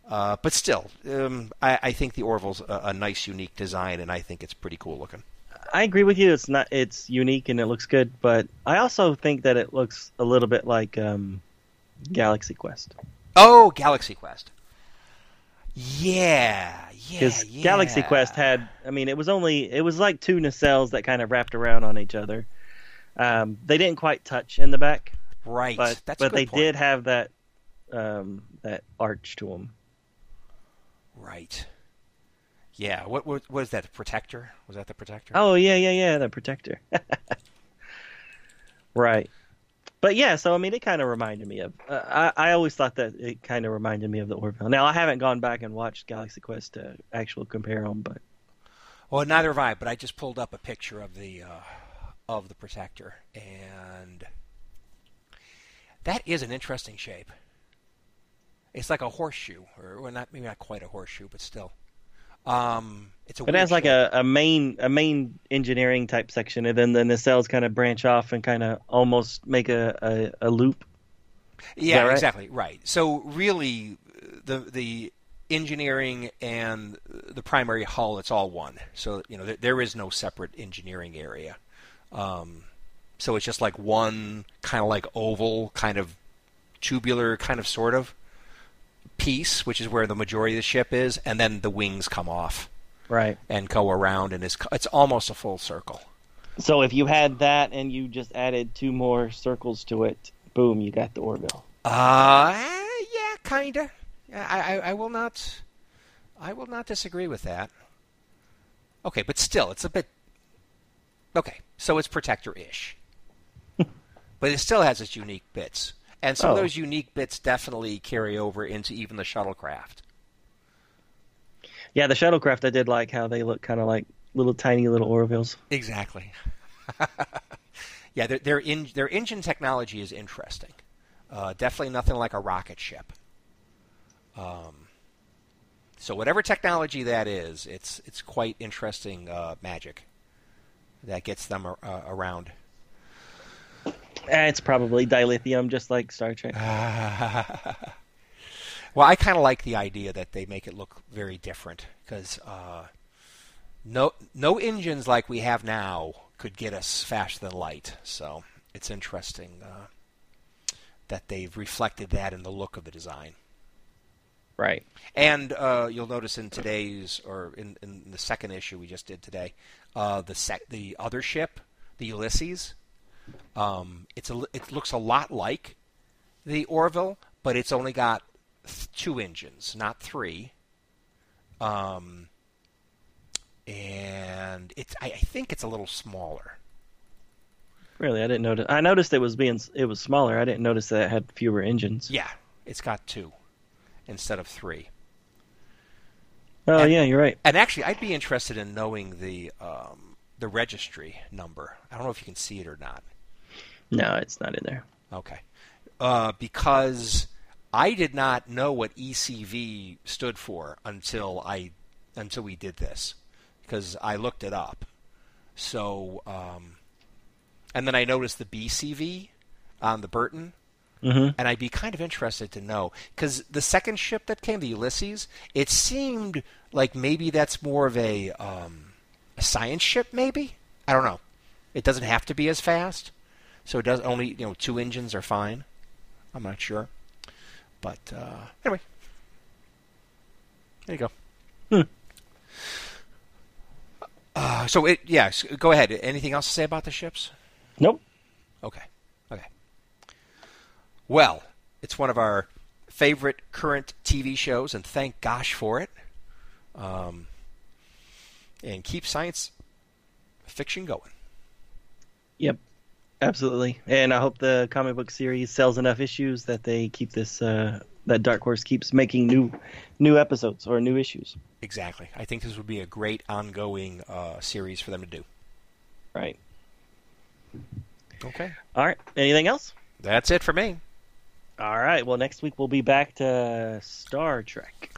Uh, but still, um, I, I think the Orville's a, a nice, unique design, and I think it's pretty cool looking. I agree with you. It's not. It's unique and it looks good, but I also think that it looks a little bit like um, Galaxy Quest. Oh, Galaxy Quest. Yeah, yeah, Because yeah. Galaxy Quest had, I mean, it was only it was like two nacelles that kind of wrapped around on each other. Um, they didn't quite touch in the back, right. but That's but they point. did have that um, that arch to them. Right. Yeah. What what was that? The protector? Was that the protector? Oh yeah, yeah, yeah, the protector. (laughs) right. But yeah, so I mean, it kind of reminded me of. Uh, I I always thought that it kind of reminded me of the Orville. Now I haven't gone back and watched Galaxy Quest to actual compare them, but Well, neither have I. But I just pulled up a picture of the uh, of the protector, and that is an interesting shape. It's like a horseshoe, or well, not maybe not quite a horseshoe, but still. Um, it's a. It has like a, a main a main engineering type section, and then the nacelles kind of branch off and kind of almost make a, a, a loop. Yeah, right? exactly right. So really, the the engineering and the primary hull, it's all one. So you know th- there is no separate engineering area. Um, so it's just like one kind of like oval, kind of tubular, kind of sort of piece, which is where the majority of the ship is, and then the wings come off Right. and go around, and it's it's almost a full circle. So if you had that and you just added two more circles to it, boom, you got the Orville. Uh, yeah, kinda. I, I, I will not, I will not disagree with that. Okay, but still, it's a bit. Okay, so it's protector-ish, (laughs) but it still has its unique bits, and some of Oh. those unique bits definitely carry over into even the shuttlecraft. Yeah, the shuttlecraft I did like how they look kind of like little tiny little Orvilles. Exactly. (laughs) yeah, their their, in, their engine technology is interesting. Uh, definitely nothing like a rocket ship. Um, so whatever technology that is, it's it's quite interesting uh, magic that gets them ar- uh, around. Eh, It's probably dilithium, just like Star Trek. (laughs) Well, I kind of like the idea that they make it look very different because uh, no no engines like we have now could get us faster than light. So it's interesting uh, that they've reflected that in the look of the design. Right. And uh, you'll notice in today's or in, in the second issue we just did today, uh, the sec- the other ship, the Ulysses, um, it's a, it looks a lot like the Orville, but it's only got th- two engines, not three. Um, and it's I, I think it's a little smaller. Really, I didn't notice. I noticed it was being it was smaller. I didn't notice that it had fewer engines. Yeah, it's got two instead of three. Oh And- yeah, you're right. And actually, I'd be interested in knowing the um, the registry number. I don't know if you can see it or not. No, it's not in there. Okay, uh, because I did not know what ECV stood for until I until we did this, because I looked it up. So, um, and then I noticed the BCV on the Burton, hmm and I'd be kind of interested to know because the second ship that came, the Ulysses, it seemed like maybe that's more of a um, a science ship. Maybe I don't know. It doesn't have to be as fast, so it does only you know two engines are fine. I'm not sure, but uh, anyway, there you go. Hmm. Uh, so it yes, go ahead. Anything else to say about the ships? Nope. Okay. Okay. Well, it's one of our favorite current TV shows, and thank gosh for it. Um, and keep science fiction going. Yep. Absolutely. And I hope the comic book series sells enough issues that they keep this uh, that Dark Horse keeps making new new episodes or new issues. Exactly. I think this would be a great ongoing uh, series for them to do. Right. Okay. All right. Anything else? That's it for me. All right. Well, next week we'll be back to Star Trek.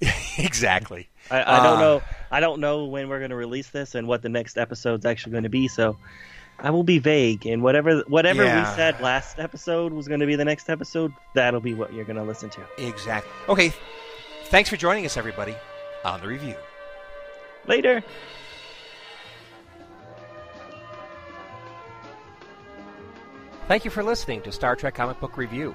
(laughs) exactly. I, I don't Uh, know. I don't know when we're going to release this and what the next episode's actually going to be. So I will be vague. And whatever whatever Yeah. we said last episode was going to be the next episode, that'll be what you're going to listen to. Exactly. Okay. Thanks for joining us, everybody, on the review. Later. Thank you for listening to Star Trek Comic Book Review.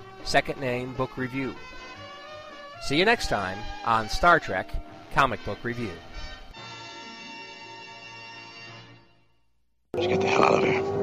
second name Book Review. See you next time on Star Trek Comic Book Review. Let's get the hell out of here.